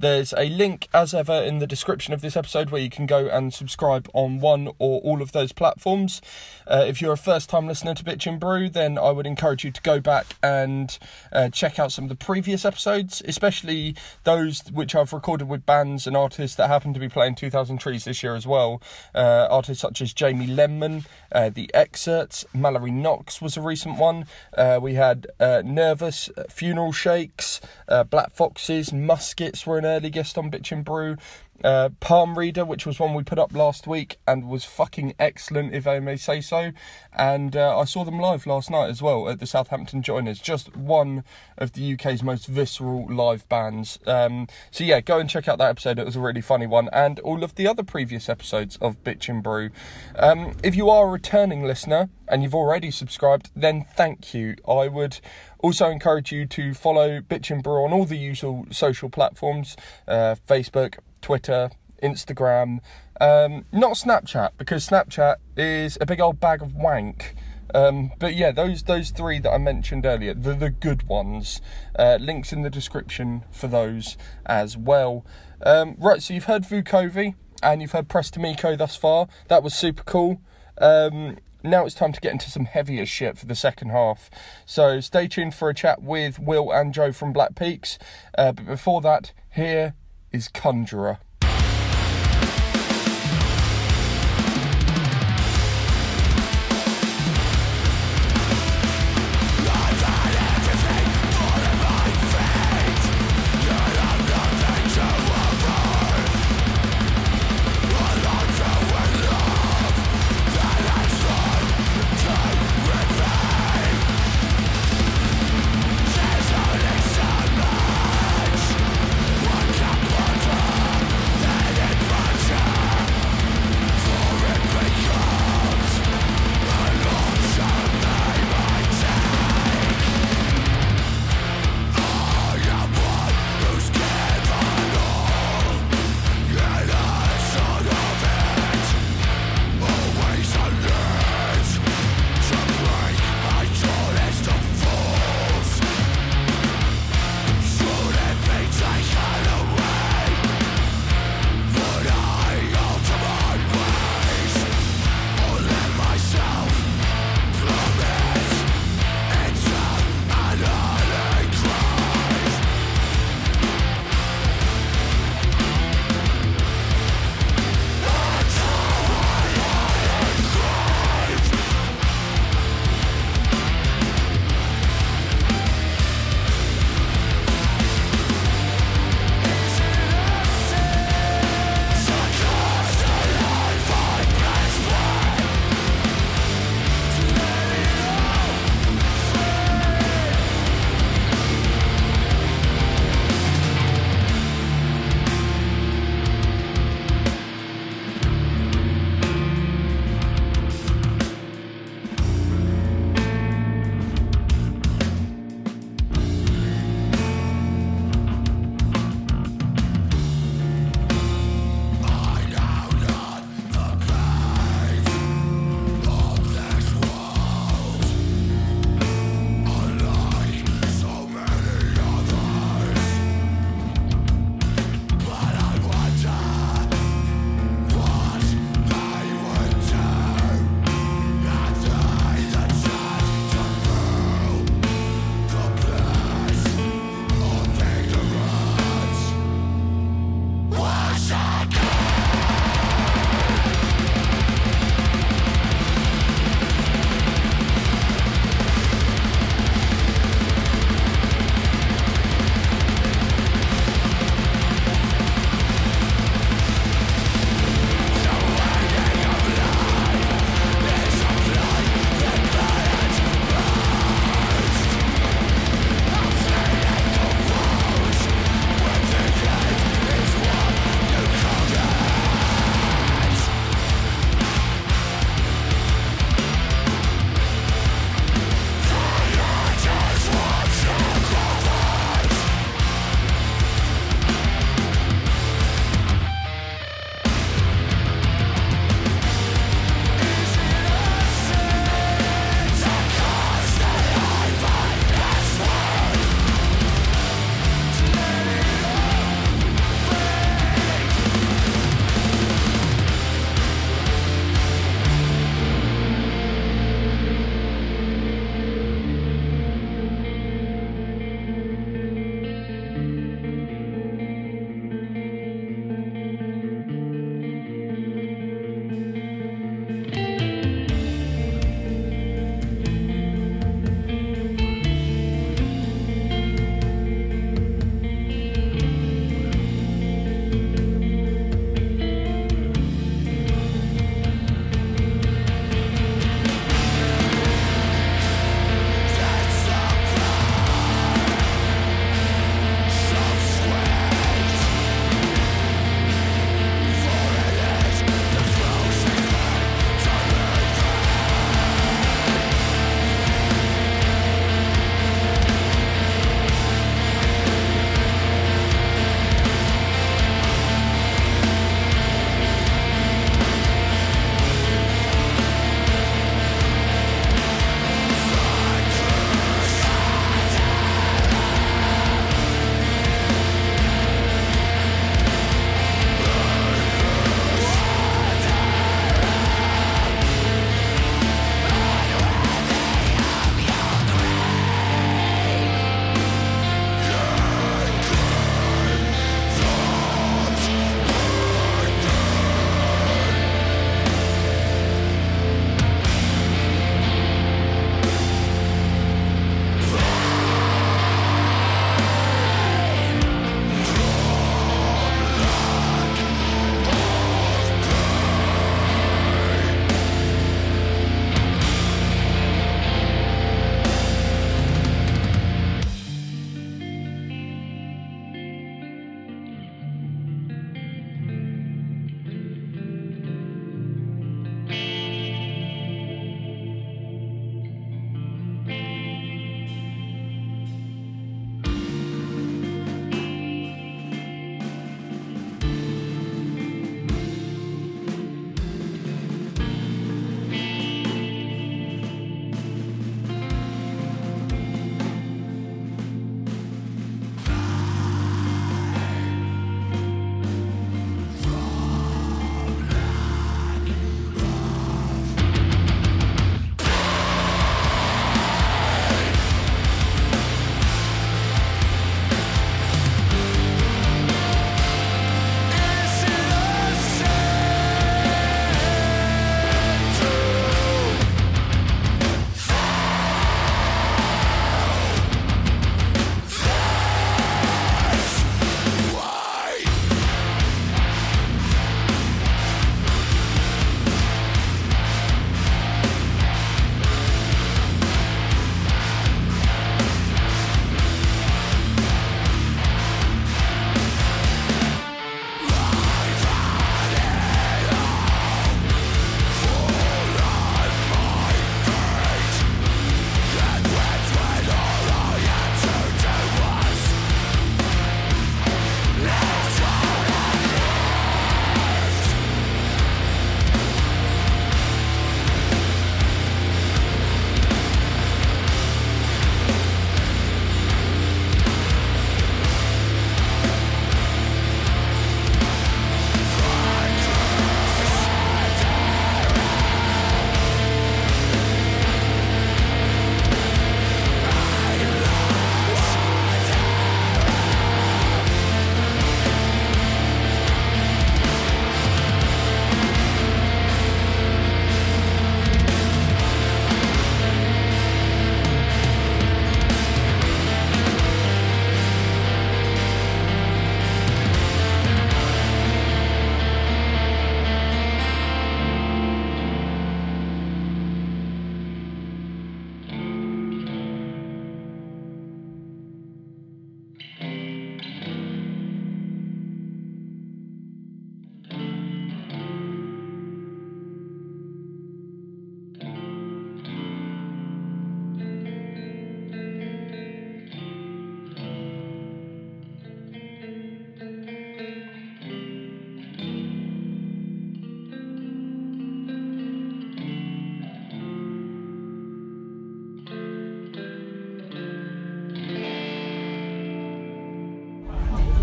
There's a link, as ever, in the description of this episode where you can go and subscribe on one or all of those platforms. Uh, if you're a first time listener to Bitchin' Brew, then I would encourage you to go back and uh, check out some of the previous episodes, especially those which I've recorded with bands and artists that happen to be playing 2000 Trees this year as well. Uh, artists such as Jamie Lenman, uh, The Xcerts, Mallory Knox was a recent one. Uh, we had uh, Nervus, Funeral Shakes, Black Foxes, Muskets were an early guest on Bitchin' Brew. Uh, Palm Reader, which was one we put up last week and was fucking excellent, if I may say so. And uh, I saw them live last night as well at the Southampton Joiners. Just one of the UK's most visceral live bands. Um, so yeah, go and check out that episode. It was a really funny one, and all of the other previous episodes of Bitchin' Brew. Um, if you are a returning listener and you've already subscribed, then thank you. I would also encourage you to follow Bitchin' Brew on all the usual social platforms: uh, Facebook, Twitter, Instagram. Um, not Snapchat because Snapchat is a big old bag of wank. Um, but yeah, those those three that I mentioned earlier, the the good ones. Uh, links in the description for those as well. Um, right, so you've heard Vukovi and you've heard Press to Meco thus far. That was super cool. Um, now it's time to get into some heavier shit for the second half. So stay tuned for a chat with Will and Joe from Black Peaks. Uh, but before that, here is Conjurer.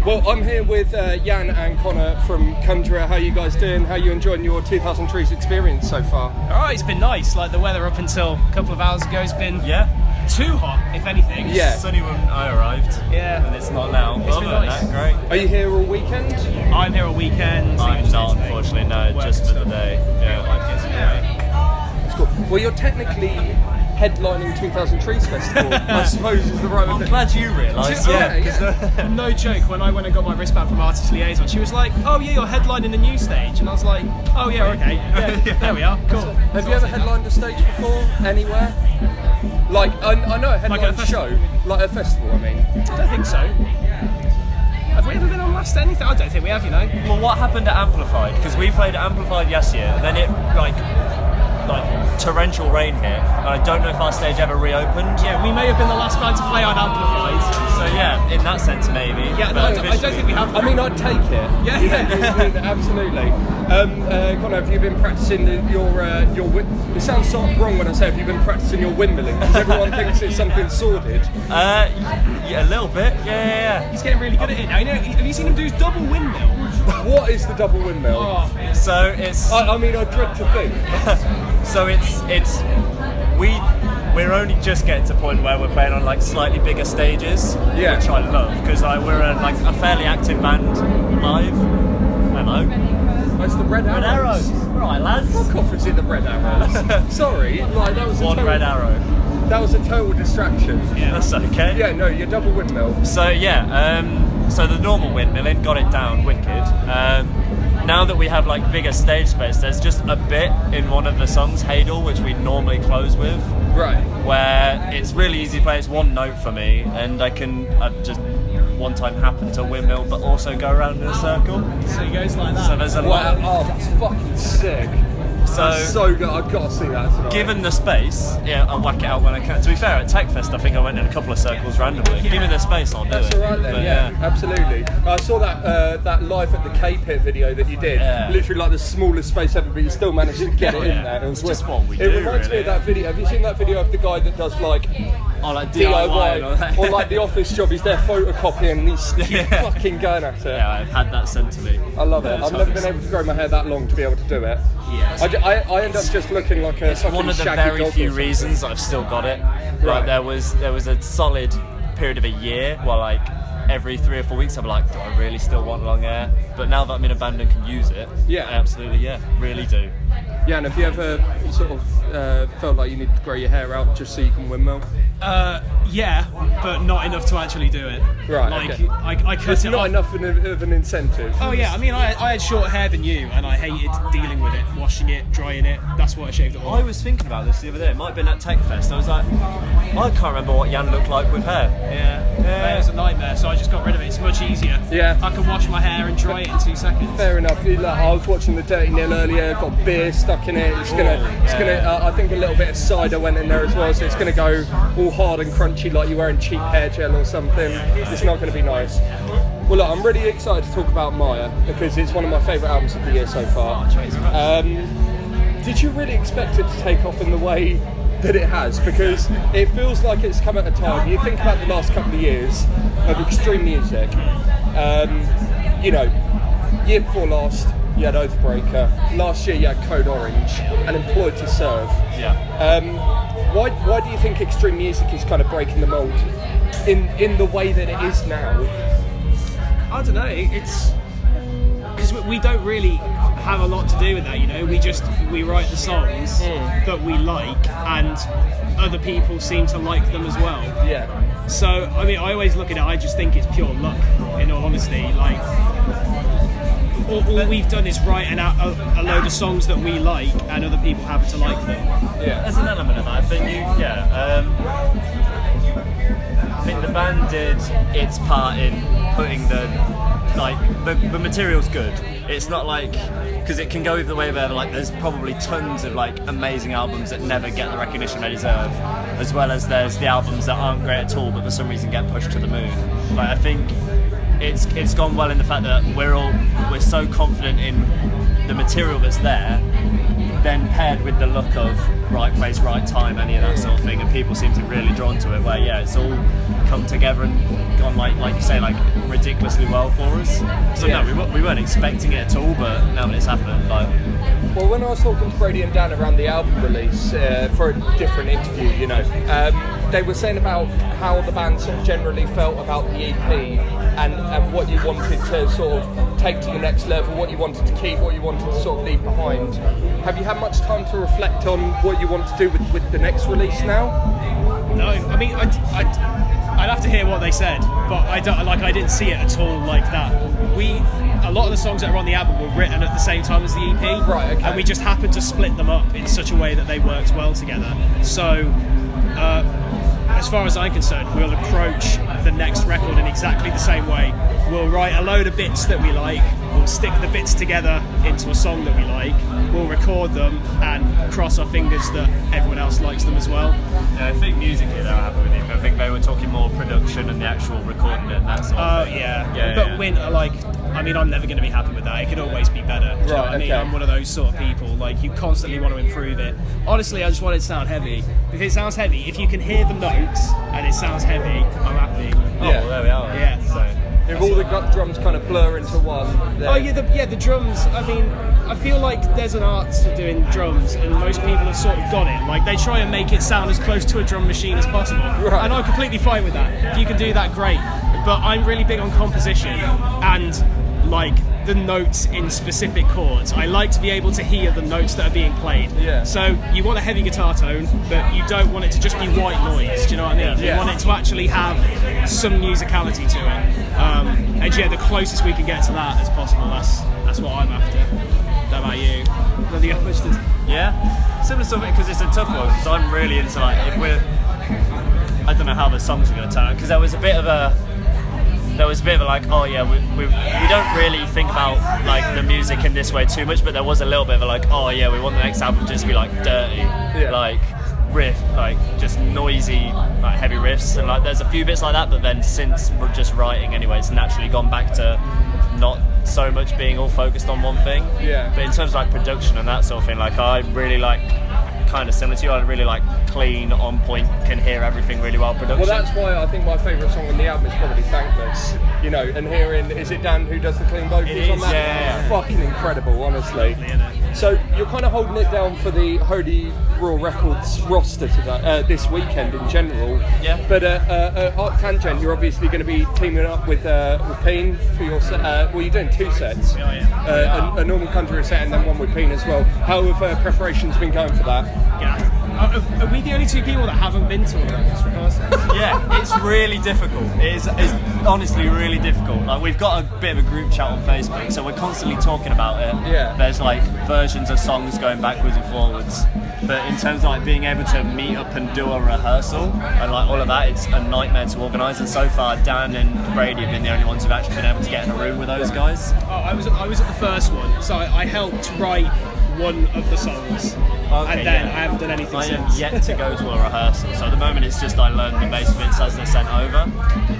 Well, I'm here with uh, Jan and Conor from Conjurer. How you guys doing? How you enjoying your 2000 Trees experience so far? All right, it's been nice. Like the weather up until a couple of hours ago has been Yeah. too hot, if anything. Yeah. Sunny when I arrived. Yeah. And it's not now. It's Other been than nice. that, great. Are you here all weekend? I'm here all weekend. I'm not, day-to-day unfortunately, no, work just and for the day. Yeah. Life gets in the way. Cool. Well, you're technically headlining 2000 Trees Festival, I suppose is the right I'm word. glad you realised. Yeah. yeah. Uh, no joke, when I went and got my wristband from Artist Liaison, she was like, oh yeah, you're headlining the new stage. And I was like, oh yeah, okay. Yeah, there we are. Cool. Have you ever headlined a stage before, anywhere? Like, I, I know a headline Like a show, like a festival, I mean. I don't think so. Have we ever been on last anything? I don't think we have, you know. Well, what happened at Amplified? Because we played at Amplified yes year, and then it like like torrential rain here, and I don't know if our stage ever reopened. Yeah, we may have been the last band to play on Amplified. So yeah, in that sense maybe. Yeah, no, but I don't think we have. I mean, I'd take it. Yeah, yeah. absolutely. Um, uh, Conor, have you been practicing the, your uh, your? Wi- it sounds sort of wrong when I say have you been practicing your windmilling because everyone thinks it's something sordid. Uh, yeah, a little bit. Yeah, yeah, yeah. He's getting really good at it now. You know, have you seen him do his double windmill? What is the double windmill? Oh, So it's I, I mean, I dread to think. so it's it's we we're only just getting to the point where we're playing on like slightly bigger stages, Yeah. which I love because I we're a, like a fairly active band live. Hello, It's the red arrows. red arrows. Right, lads. Fuck off! Is it the red arrows? Sorry, like that was a One total, red arrow. That was a total distraction. Yeah, that's okay. Yeah, no, your double windmill. So yeah, um, so the normal windmilling got it down wicked. Um, now that we have like bigger stage space, there's just a bit in one of the songs, Hadal, which we normally close with, Right. where it's really easy to play. It's one note for me, and I can I just one time happen to windmill, but also go around in a circle. so he goes like that. So there's a Wow. lot. Oh, that's fucking sick. So. That's so good. I've got to see that tonight. Given the space, yeah, I'll whack it out when I can. To be fair, at TechFest, I think I went in a couple of circles randomly. Given the space, I'll do That's it. all right then. But, yeah, absolutely. I saw that uh, that live at the K Pit video that you did. Yeah. Literally like the smallest space ever, but you still managed to get it in there. It was It's just what we It do, reminds me of that video. Have you seen that video of the guy that does like Oh, like DIY, and all DIY or like the office job? He's there photocopying and he's Yeah. fucking going at it. Yeah, I've had that sent to me. I love it. I've never been able to grow my hair that long to be able to do it. Yeah. I, I, I end up just looking like a It's one of the very few reasons I've still got it. Right. Like there was there was a solid period of a year where like every three or four weeks I'm like, do I really still want long hair? But now that I'm in a band and can use it, Yeah. I absolutely, yeah, really do. Yeah, and have you ever sort of uh, felt like you need to grow your hair out just so you can windmill? Uh, yeah, but not enough to actually do it. Right, Like okay. I, I cut It's it not off. enough of an, of an incentive. Oh yeah, I mean I, I had shorter hair than you, and I hated dealing with it, washing it, drying it. That's what I shaved it all. I was thinking about this the other day. It might have been at TechFest. I was like, I can't remember what Jan looked like with hair. Yeah, Yeah. it was a nightmare. So I just got rid of it. It's much easier. Yeah. I can wash my hair and dry it in two seconds. Fair enough. Like, I was watching the Dirty Nil earlier. Got beer stuck in it. It's gonna, it's gonna. Uh, I think a little bit of cider went in there as well, so it's gonna go all hard and crunchy like you're wearing cheap hair gel or something. It's not gonna be nice. Well, look, I'm really excited to talk about Mire because it's one of my favourite albums of the year so far. Um, did you really expect it to take off in the way that it has? Because it feels like it's come at a time. You think about the last couple of years of extreme music. Um, you know, year before last, you had Oathbreaker. Last year, you had Code Orange and Employed to Serve. Yeah. Um, why, why do you think extreme music is kind of breaking the mold in in the way that it is now? I don't know. It's because we, don't really have a lot to do with that. You know, we just we write the songs that we like, and other people seem to like them as well. Yeah. So I mean, I always look at it. I just think it's pure luck. In all honesty, like all, all we've done is write an, a, a load of songs that we like, and other people happen to like them. Yeah. There's an element of that. I think you, yeah. Um, I think the band did its part in putting the like the, the material's good. It's not like because it can go either way. Where like there's probably tons of like amazing albums that never get the recognition they deserve, as well as there's the albums that aren't great at all, but for some reason get pushed to the moon. Like I think it's it's gone well in the fact that we're all we're so confident in the material that's there then paired with the look of right place, right time, any of that sort of thing, and people seem to be really drawn to it. Where yeah, it's all come together and gone like like you say like ridiculously well for us. So Yeah. no, we, we weren't expecting it at all, but now that it's happened, like Well, when I was talking to Brady and Dan around the album release uh, for a different interview, you know, um, they were saying about how the band sort of generally felt about the EP and, and what you wanted to sort of take to the next level, what you wanted to keep, what you wanted to sort of leave behind. Have you had much time to reflect on what you want to do with, with the next release now? No, I mean, I'd, I'd, I'd have to hear what they said, but I don't like. I didn't see it at all like that. We, a lot of the songs that are on the album were written at the same time as the EP, Right, okay. And we just happened to split them up in such a way that they worked well together. So, uh, as far as I'm concerned, we'll approach the next record in exactly the same way. We'll write a load of bits that we like. We'll stick the bits together into a song that we like. We'll record them and cross our fingers that everyone else likes them as well. yeah, I think musically were happy with it. I think they were talking more production and the actual recording and that sort Oh of thing. yeah, yeah, but yeah. Winter, like, I mean, I'm never going to be happy with that. It could always be better. Do you know Right, I mean? okay. I'm one of those sort of people. Like, you constantly want to improve it. Honestly, I just want it to sound heavy. If it sounds heavy, if you can hear the notes and it sounds heavy, I'm happy. Oh, Yeah. well, there we are. Yeah. So. If all the drums kind of blur into one, then Oh yeah, the, yeah, the drums. I mean, I feel like there's an art to doing drums, and most people have sort of got it. Like they try and make it sound as close to a drum machine as possible, Right. and I'm completely fine with that. If you can do that, great. But I'm really big on composition and like the notes in specific chords. I like to be able to hear the notes that are being played. Yeah. So you want a heavy guitar tone, but you don't want it to just be white noise. Do you know what I mean? Yeah. You want it to actually have some musicality to it. Um, and yeah, the closest we can get to that as possible. That's that's what I'm after. How about you? Nothing else to- Yeah, similar sort of because it's a tough one because I'm really into like if we're I don't know how the songs are going to turn out because there was a bit of a there was a bit of like oh yeah we, we, we don't really think about like the music in this way too much but there was a little bit of like oh yeah we want the next album to just be like dirty like riff like just noisy like heavy riffs and like there's a few bits like that but then since we're just writing anyway it's naturally gone back to not so much being all focused on one thing Yeah. but in terms of like production and that sort of thing like I really like kind of similar to you I really like clean on point can hear everything really well production Well, that's why I think my favourite song on the album is probably Thankless. You know, and hearing, is it Dan who does the clean vocals on that? yeah. Fucking incredible, honestly. So you're kind of holding it down for the Holy Roar Records roster today, uh, this weekend in general. Yeah. But uh, uh, uh, ArcTanGent, you're obviously going to be teaming up with uh, with Pijn for your set. Uh, well, you're doing two sets. Yeah, yeah. Uh, a, a normal country set and then one with Pijn as well. How have uh, preparations been going for that? Yeah. Uh, are, are we the only two people that haven't been to one of those rehearsals? yeah, it's really difficult. It is it's honestly really difficult. Like we've got a bit of a group chat on Facebook, so we're constantly talking about it. Yeah. There's like versions of songs going backwards and forwards. But in terms of like being able to meet up and do a rehearsal and like all of that, it's a nightmare to organise. And so far, Dan and Brady have been the only ones who've actually been able to get in a room with those guys. Oh, I was I was at the first one, so I, I helped write one of the songs, Okay, and then yeah. I haven't done anything I since. am yet to go to a rehearsal, so at the moment it's just I learn the bass bits as they're sent over.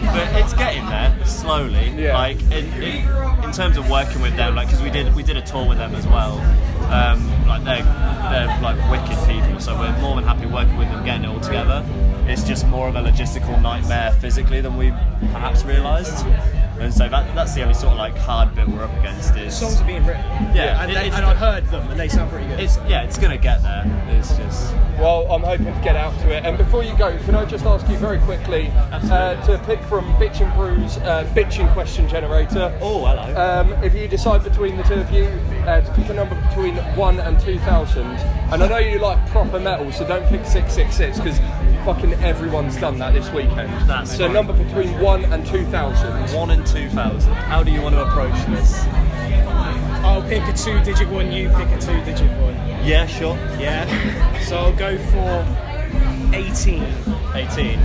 But it's getting there slowly. Yeah. Like in, in, in terms of working with them, like because we did we did a tour with them as well. Um, like they're they're like wicked people, so we're more than happy working with them, getting it all together. It's just more of a logistical nightmare physically than we perhaps realised. And so that, that's the only sort of like hard bit we're up against is Songs are being written. Yeah, and, it- they, and I heard them, and they sound pretty good. it's yeah it's gonna get there. It's just Well, I'm hoping to get out to it. And before you go, can I just ask you very quickly uh, to pick from Bitchin' Brews uh, Bitchin' Question Generator? oh hello. Um, if you decide between the two of you uh, to pick a number between 1 and 2000, and I know you like proper metal, so don't pick 666 because fucking everyone's done that this weekend. That's so, fine. number between 1 and 2000. One and two thousand. How do you want to approach this? I'll pick a two-digit one. You pick a two-digit one. Yeah, sure. Yeah. So I'll go for 18. 18.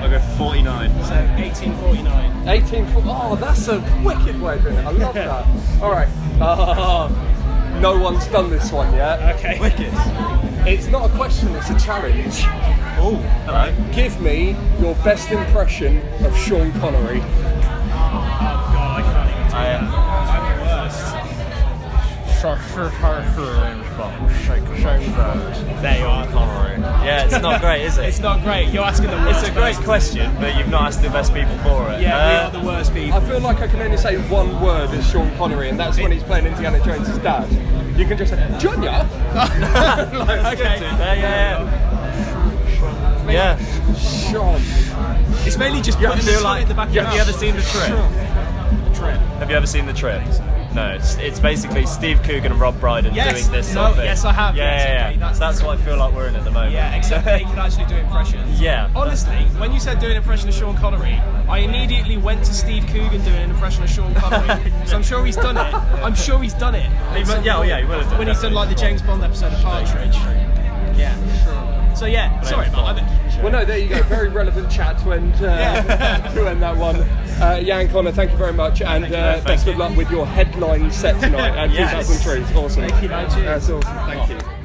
I'll go for 49. So 1849. 18 foot. Oh, that's a wicked way of doing it. I love that. All right. Ah, no one's done this one yet. Okay. Wicked. It's not a question, it's a challenge. Oh, hello. Give me your best impression of Sean Connery. Oh god, I can't even do I, that. uh, I'm the worst. There you are. Yeah, it's not great, is it? It's not great. You're asking the worst. It's a great person. question, but you've not asked the best people for it. Yeah, Uh, we are the worst people. I feel like I can only say one word as Sean Connery, and that's when he's playing Indiana Jones' dad. You can just say, Junior! okay. yeah, yeah, yeah. Yeah. Sean. It's mainly just You putting the like. at the back of Have you ever seen the trip? Trip. Have you ever seen the trip? No, it's, it's basically Steve Coogan and Rob Brydon Yes. doing this No, sort of thing. yes, I have, Yeah, yes, yeah, yeah. that's That's, what I feel like we're in at the moment. Yeah, except they can actually do impressions. Yeah. Honestly, when you said do an impression of Sean Connery, I immediately went to Steve Coogan doing an impression of Sean Connery. so I'm sure he's done it. I'm sure he's done it. He yeah, oh, yeah, he will have done, When he's done like the James Bond episode of Partridge. Yeah. So yeah, sorry about that. Well, no, there you go. Very relevant chat to end, uh, to end that one. Uh, Jan Conor, thank you very much, and uh, best of luck with your headline set tonight at Yes. 2000 Trees. It's awesome. Thank you, man. Cheers. That's awesome. Thank you.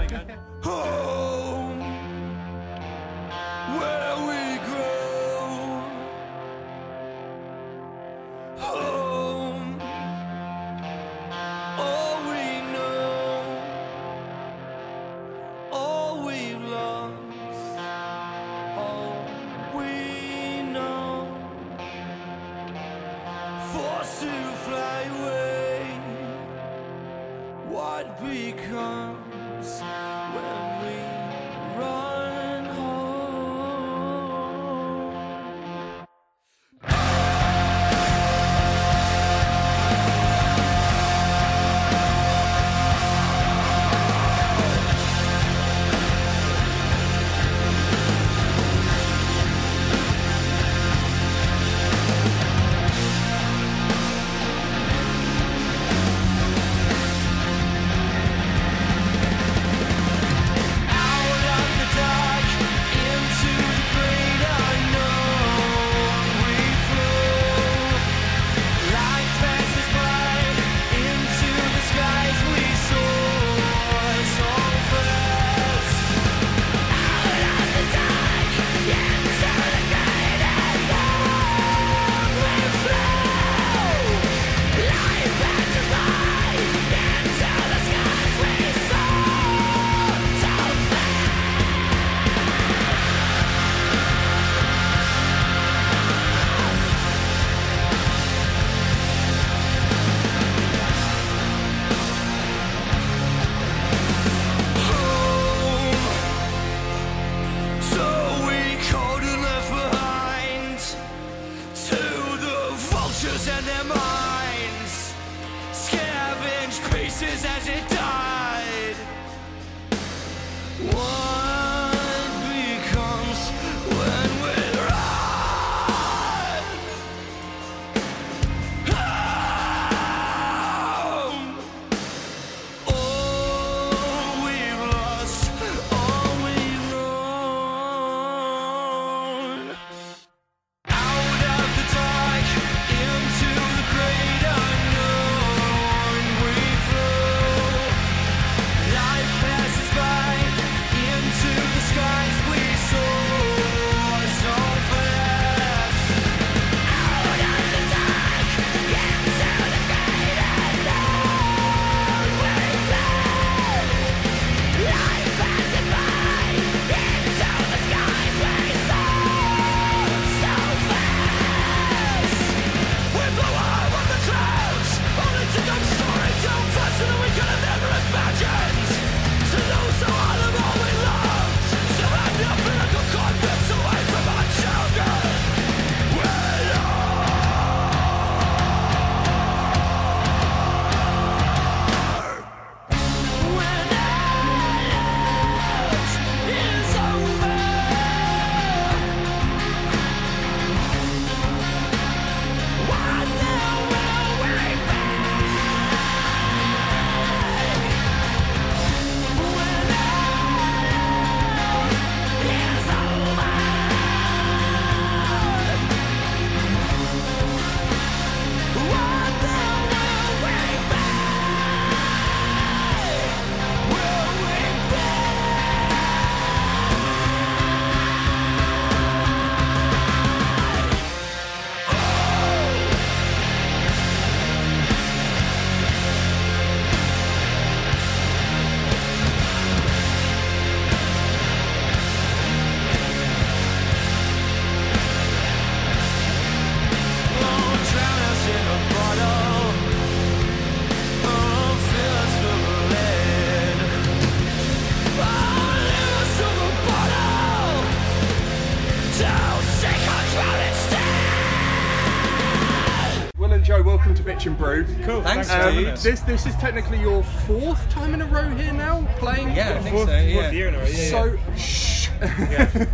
Cool. Thanks, for having dude. This this is technically your fourth time in a row here now playing. Yeah, I think Fourth, so. Yeah. fourth year in a row. Yeah, yeah. So shh.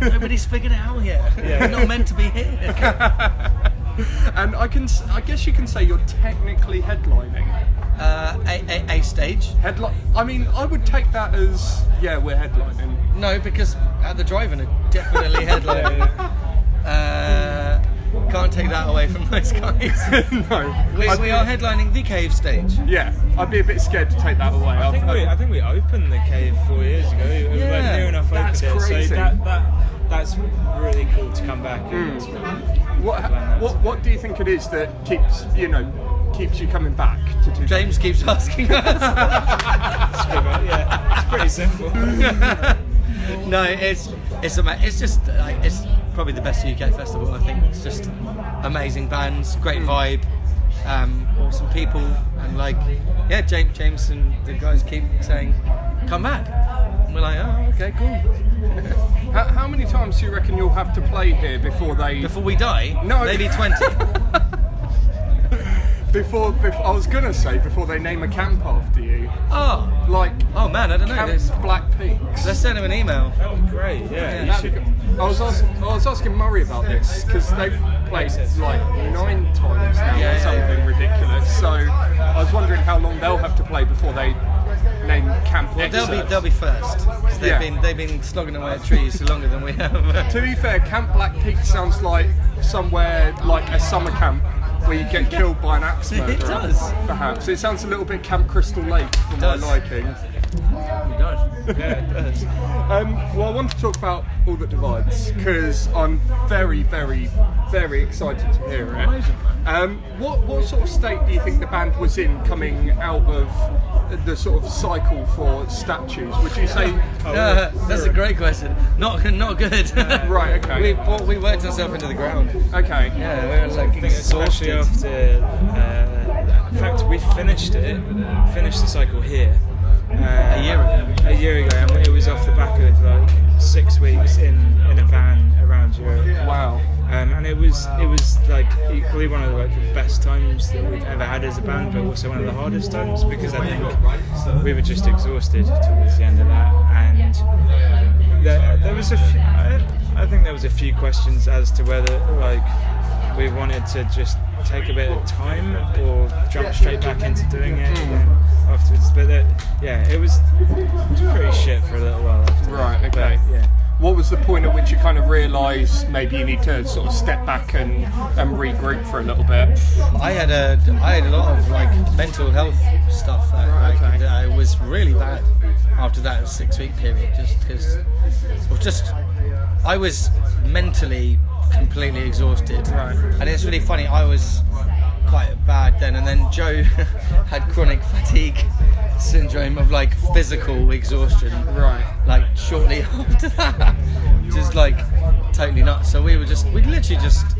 Nobody's figured it out yet. Yeah. We're not meant to be here. and I can s- I guess you can say you're technically headlining. Uh, a, a, a stage? Headline. I mean, I would take that as yeah, we're headlining. No, because at the drive-in are definitely headlining. Uh, can't take that away from those guys. no, We, I'd we be- are headlining the cave stage. Yeah, I'd be a bit scared to take that away. I think we I think we opened the cave four years ago. It was like Yeah, near enough that's opened it. crazy. So that, that that's really cool to come back and what, what what do you think it is that keeps you know keeps you coming back to do? James keeps asking us. yeah, it's pretty simple. no, it's it's it's just like it's probably the best UK festival. I think it's just amazing bands, great vibe, um, awesome people, and like yeah, James James and the guys keep saying, "Come back." And we're like, "Oh, okay, cool." How, how many times do you reckon you'll have to play here before they Before we die, No. maybe twenty. before, before I was gonna say before they name a camp after you, oh, like oh man, I don't know. Camp There's- Black Peaks. Let's send him an email. That would be great. Yeah, you That'd be should. good. I was ask, I was asking Murray about this because they've played like nine times now Yeah, or yeah, something ridiculous. So I was wondering how long they'll have to play before they name Camp Well, they'll be they'll be first they've Yeah. been they've been slogging away at trees longer than we have. To be fair, Camp Black Peak sounds like somewhere like a summer camp where you get killed by an axe It does. Perhaps it sounds a little bit Camp Crystal Lake for my liking. God. Yeah, it does. Um, well, I want to talk about all that divides because I'm very, very, very excited to hear it. Um, what what sort of state do you think the band was in coming out of the sort of cycle for statues? Would you say? Uh, that's a great question. Not not good. Right, okay. We bought, we worked ourselves into the ground. Okay. Yeah, we were like I think especially exhausted. after. Uh, in fact, we finished it, finished the cycle here. Uh, A year ago. A year ago, and it was off the back of like six weeks in, in a van around Europe. Wow. Um, and it was it was like equally one of the, like the best times that we've ever had as a band, but also one of the hardest times because I think we were just exhausted towards the end of that, and there, there was a few, I, I think there was a few questions as to whether like we wanted to just take a bit of time or jump straight back into doing it again afterwards. But uh, yeah, it was, it was pretty shit for a little while after. Right. that. Okay. But, yeah. What was the point at which you kind of realised maybe you need to sort of step back and, and regroup for a little bit? I had a I had a lot of like mental health stuff that Right, like, okay. that I was really bad after that six week period just because well just I was mentally completely exhausted Right. and it's really funny I was quite bad then and then Joe had chronic fatigue syndrome of like physical exhaustion Right. like shortly after that just like totally nuts so we were just we literally just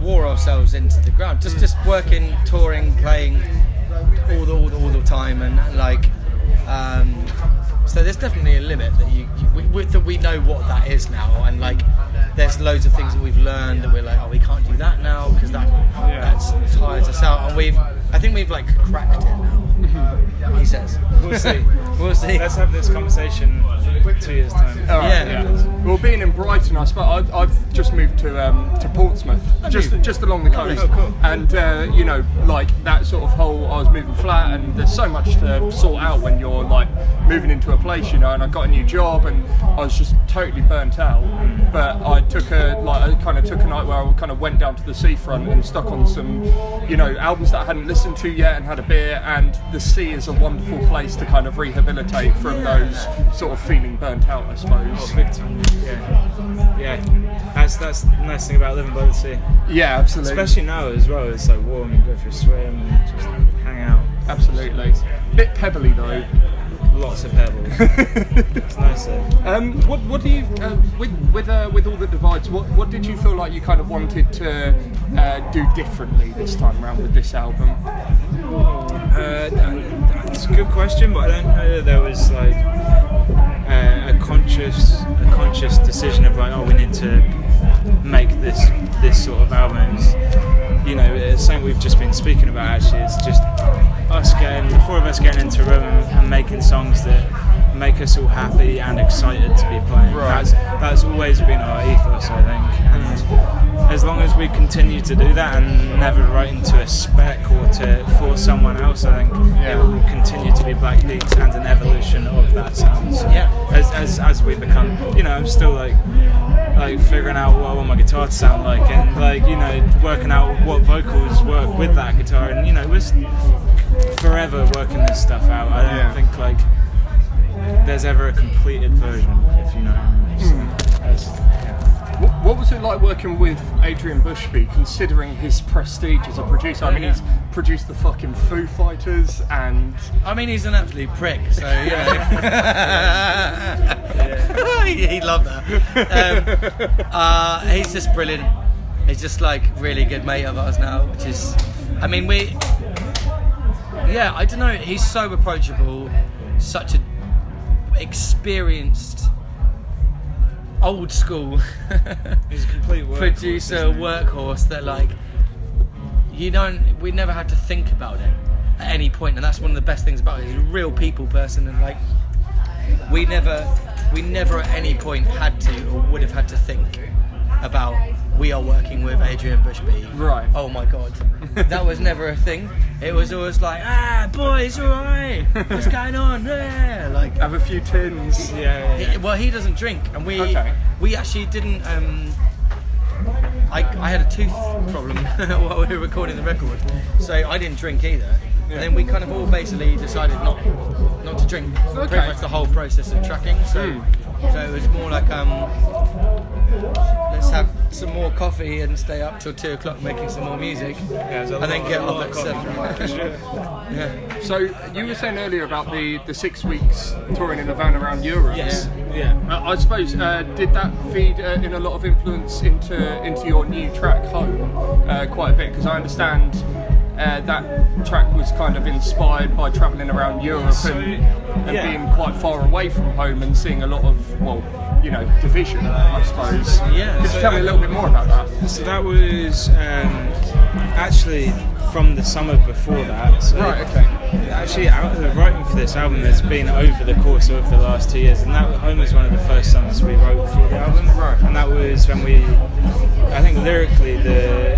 wore ourselves into the ground just just working touring playing all the all the, all the time and, and like um, so there's definitely a limit that you, you we, we, that we know what that is now and like there's loads of things that we've learned that we're like oh we can't do that now because that that's tires us out and we've I think we've like cracked it now he says. We'll see. we'll see. Let's have this conversation two years time. All right, Yeah. Well, being in Brighton, I suppose I've, I've just moved to um, to Portsmouth, just you? just along the coast, Oh, cool. and uh, you know, like that sort of whole. I was moving flat, and there's so much to sort out when you're like moving into a place, you know. And I got a new job, and I was just totally burnt out. But I took a like I kind of took a night where I kind of went down to the seafront and stuck on some, you know, albums that I hadn't listened to yet, and had a beer. And the sea is a wonderful place to kind of rehabilitate from those sort of feeling burnt out, I suppose. Oh, big time. Yeah, yeah. That's that's the nice thing about living by the sea. Yeah, absolutely. Especially now as well. It's like warm. You go for a swim, and just hang out. absolutely. Bit pebbly though. Lots of pebbles. it's nice. Um, what what do you uh, with with uh, with all the divides? What what did you feel like you kind of wanted to uh, do differently this time around with this album? Uh, that's a good question, but I don't know that there was like uh, a conscious a conscious decision of like, oh, we need to make this this sort of album. It's, you know, it's something we've just been speaking about actually it's just us getting the four of us getting into a room and making songs that make us all happy and excited to be playing. Right. That's that's always been our ethos, I think. And as long as we continue to do that and never write into a spec or to for someone else, I think it will continue to be Black Peaks and an evolution of that sound. So Yeah. As, as as we become, you know, I'm still like like figuring out what I want my guitar to sound like and like you know working out what vocals work with that guitar and you know we're forever working this stuff out. I don't Yeah. think like there's ever a completed version, if you know. What So, yeah. What, what was it like working with Adrian Bushby, considering his prestige as a producer? I mean, he's produced the fucking Foo Fighters and I mean, he's an absolute prick, so you know. he, he'd love that. Um, uh, he's just brilliant. He's just like really good mate of ours now, which is, I mean, we, yeah, I don't know. He's so approachable, such a experienced, old school He's a complete workhorse, producer workhorse that like you don't we never had to think about it at any point and that's one of the best things about it he's a real people person and like we never we never at any point had to or would have had to think about we are working with Adrian Bushby Right. oh my god that was never a thing it was always like ah boys alright what's going on yeah like have a few tins. Yeah, yeah, yeah. he- well, he doesn't drink, and we Okay. we actually didn't. Um, I, I had a tooth problem while we were recording the record, so I didn't drink either. And then we kind of all basically decided not not to drink Okay. pretty much the whole process of tracking. So so it was more like um, let's have some more coffee and stay up till two o'clock making some more music, there's a and then get a up lot at of coffee seven. yeah. So you were saying earlier about the, the six weeks touring in a van around Europe. Yes. Yeah. Uh, I suppose uh, did that feed uh, in a lot of influence into into your new track home uh, quite a bit because I understand uh, that track was kind of inspired by travelling around Europe So, and, and yeah. being quite far away from home and seeing a lot of well you know division I suppose. Yeah. Could you tell me a little bit more about that? So that was um, actually from the summer before that. So Right. Okay. Actually, out the writing for this album has been over the course of the last two years, and that Home was one of the first songs we wrote for the album. Right. And that was when we, I think lyrically, the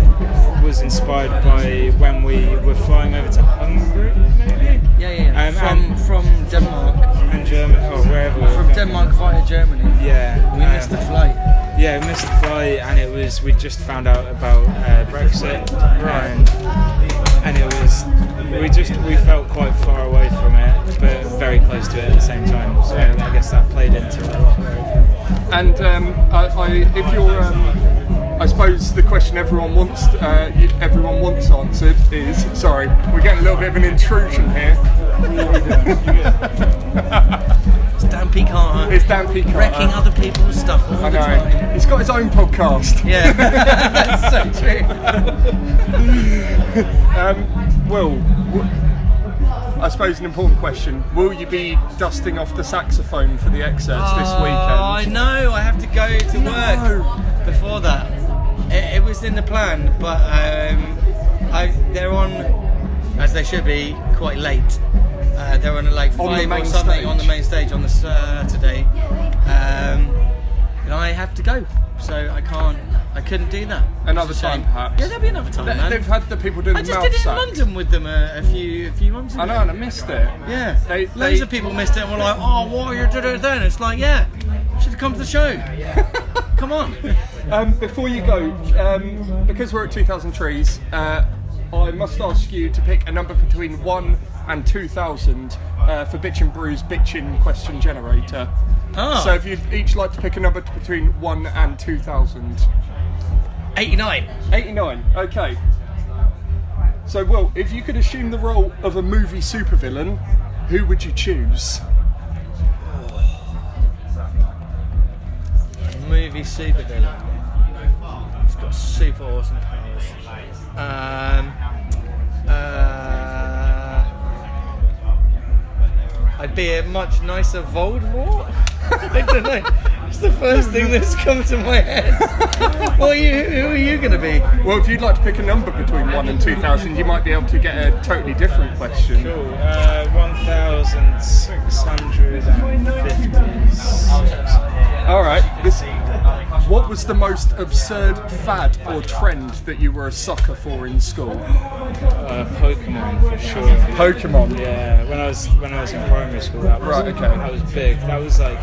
was inspired by when we were flying over to Hungary, Yeah, yeah, yeah. Um, from from Denmark, and Germany, or wherever. we were from going. Denmark via Germany. Yeah. We um, missed the flight. Yeah, we missed the flight, and it was we just found out about uh, Brexit, and and it was we just we felt quite far away from it, but very close to it at the same time. So I guess that played into it a lot. And um, I, I, if you're, um, I suppose the question everyone wants, uh, everyone wants answered is, sorry, we're getting a little bit of an intrusion here. It's Dan. Carter. It's Dan P. Carter. wrecking other people's stuff all I the know. time. He's got his own podcast. Yeah, that's so true. Um, Will, w- I suppose an important question: Will you be dusting off the saxophone for the Xcerts this weekend? Oh, I know. I have to go to work before that. It, it was in the plan, but um, I, they're on, as they should be, quite late. Uh, they're on like five or something stage. on the main stage on the Saturday, um, and I have to go, so I can't. I couldn't do that. Another time, perhaps. Yeah, there'll be another time, They- man. They've had the people doing I just did it in. London with them a, a few a few months ago. I know, and I missed it. Yeah, They- loads they- of people missed it and were like, "Oh, why are you doing?" it then?" It's like, yeah, should have come to the show. come on. Um, before you go, um, because we're at 2,000 trees, uh, I must ask you to pick a number between 1 and 2,000 uh, for Bitchin' Brews Bitchin question generator. Ah. So if you'd each like to pick a number between 1 and 2,000. 89. 89, okay. So, Will, if you could assume the role of a movie supervillain, who would you choose? Movie supervillain. It's got super awesome powers. Um, uh, I'd be a much nicer Voldemort. I don't know. That's the first thing that's come to my head. what are you? Who are you going to be? Well, if you'd like to pick a number between 1 and 2000, you might be able to get a totally different question. Cool. Uh, 1,650. All right. This, what was the most absurd fad or trend that you were a sucker for in school? Uh, Pokemon for sure. Pokemon. Yeah, when I was when I was in primary school, that was Right, okay. that was big. That was like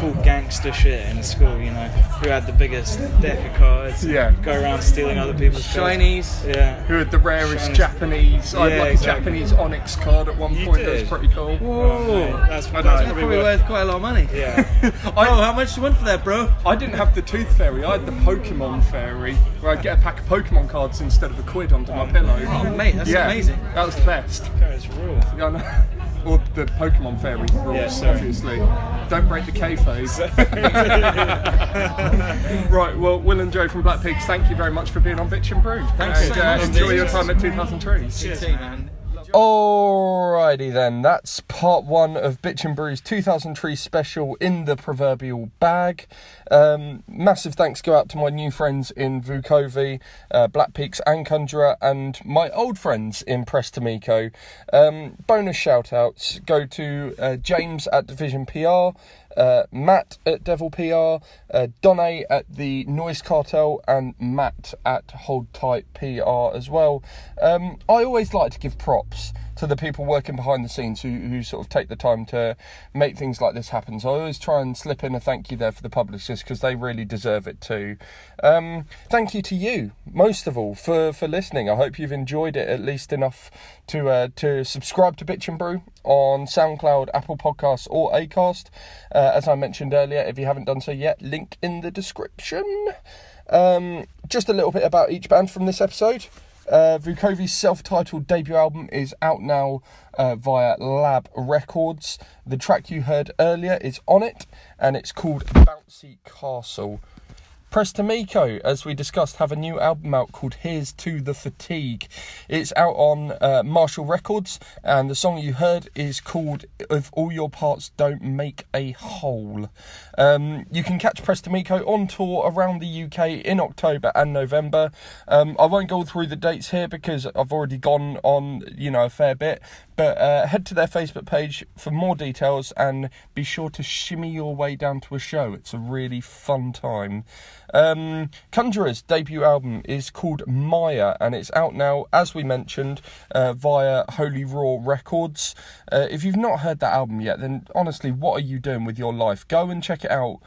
full gangster shit in school. You know, who had the biggest deck of cards? Yeah. go around stealing other people's cards. Chinese. Yeah, Who had the rarest Shiny. Japanese? I had Yeah, like exactly. a Japanese Onix card at one You point. That was pretty cool. Oh, that's, I that's. That's probably probably worth. worth quite a lot of money. Yeah, I, Oh, how much do you want for that, bro? I didn't have the Tooth Fairy. I had the Pokemon Fairy, where I'd get a pack of Pokemon cards instead of a quid under my pillow. Oh, mate, that's yeah, amazing. That was the best. that's rule. Yeah, I know. Or the Pokemon Fairy rules, Yeah, sorry. obviously. Don't break the kayfabe. right, well, Will and Joe from Black Peaks, thank you very much for being on Bitchin' Brew. Thanks and, so uh, much. Enjoy your time at 2000 Trees. Good team, man. Alrighty then, that's part one of Bitchin' Brew's 2003 special in the proverbial bag. Um, massive thanks go out to my new friends in Vukovi, uh, Black Peaks and Conjurer, and my old friends in Press to Meco. Um, bonus shout outs go to uh, James at Division PR, uh, Matt at Devil PR, uh, Donne at the Noise Cartel, and Matt at Hold Tight PR as well. Um, I always like to give props to the people working behind the scenes who, who sort of take the time to make things like this happen. So I always try and slip in a thank you there for the publishers because they really deserve it too. Um, thank you to you, most of all, for, for listening. I hope you've enjoyed it at least enough to uh, to subscribe to Bitchin' Brew on SoundCloud, Apple Podcasts, or Acast. Uh, as I mentioned earlier, if you haven't done so yet, link in the description. Um, just a little bit about each band from this episode. Uh, Vukovi's self-titled debut album is out now uh, via Lab Records. The track you heard earlier is on it, and it's called Bouncy Castle. Press to Meco, as we discussed, have a new album out called Here's to the Fatigue. It's out on uh, Marshall Records, and the song you heard is called If All Your Parts Don't Make a Whole. Um, you can catch Press to Meco on tour around the UK in October and November. Um, I won't go through the dates here because I've already gone on, you know, a fair bit. But uh, head to their Facebook page for more details and be sure to shimmy your way down to a show. It's a really fun time. Um, Conjurer's debut album is called Mire and it's out now, as we mentioned, uh, via Holy Roar Records. Uh, if you've not heard that album yet, then honestly, what are you doing with your life? Go and check it out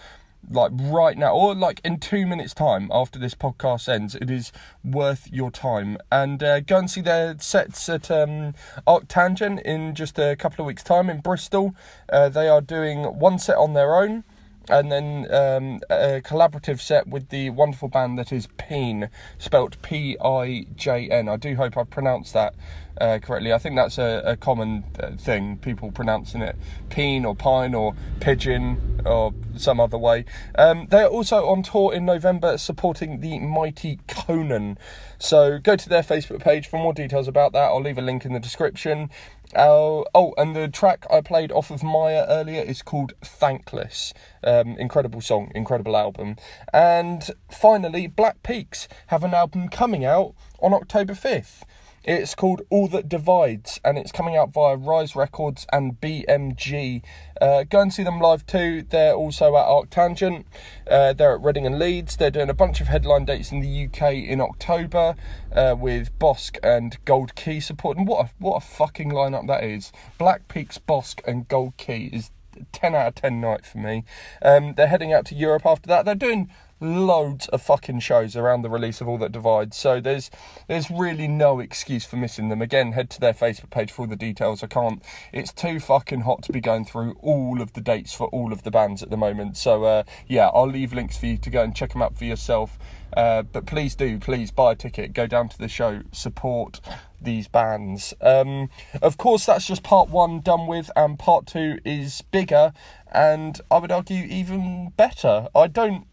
like right now or like in two minutes time after this podcast ends it is worth your time and uh, go and see their sets at um, ArcTanGent in just a couple of weeks time in bristol uh, they are doing one set on their own and then um, a collaborative set with the wonderful band that is Peen, spelt P-I-J-N. I do hope I've pronounced that uh, correctly. I think that's a, a common uh, thing, people pronouncing it Peen or Pine or Pigeon or some other way. Um, they're also on tour in November supporting the mighty Conan. So go to their Facebook page for more details about that. I'll leave a link in the description. Uh, oh, and the track I played off of Mire earlier is called Thankless. Um, incredible song, incredible album. And finally, Black Peaks have an album coming out on October 5th. It's called All That Divides, and it's coming out via Rise Records and BMG. Uh, go and see them live too. They're also at ArcTanGent. Uh, they're at Reading and Leeds. They're doing a bunch of headline dates in the UK in October uh, with Bosk and Gold Key support. And what a, what a fucking lineup that is! Black Peaks, Bosk, and Gold Key is 10 out of 10 night for me. Um, they're heading out to Europe after that. They're doing loads of fucking shows around the release of All That Divides. So there's there's really no excuse for missing them. Again, head to their Facebook page for all the details. I can't. It's too fucking hot to be going through all of the dates for all of the bands at the moment. So uh, yeah, I'll leave links for you to go and check them out for yourself. Uh, but please do, please buy a ticket, go down to the show, support these bands. Um, of course, that's just part one done with, and part two is bigger, and I would argue even better. I don't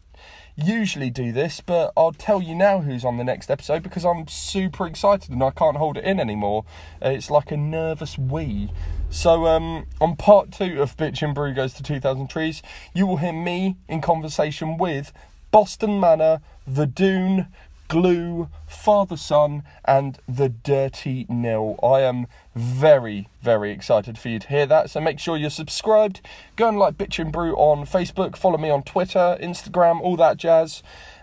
usually do this, but I'll tell you now who's on the next episode because I'm super excited and I can't hold it in anymore. Uh, It's like a nervous wee. So, um, on part two of Bitchin' Brew Goes to 2000 Trees, you will hear me in conversation with Boston Manor, The Dune, Glue, Fatherson, and The Dirty Nil. I am very, very excited for you to hear that. So make sure you're subscribed. Go and like Bitchin' Brew on Facebook. Follow me on Twitter, Instagram, all that jazz.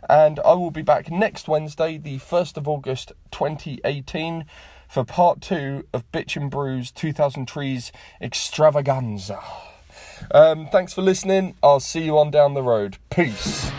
And I will be back next Wednesday, the 1st of August 2018, for part two of Bitchin' Brew's 2000 Trees extravaganza. Um, thanks for listening. I'll see you on down the road. Peace.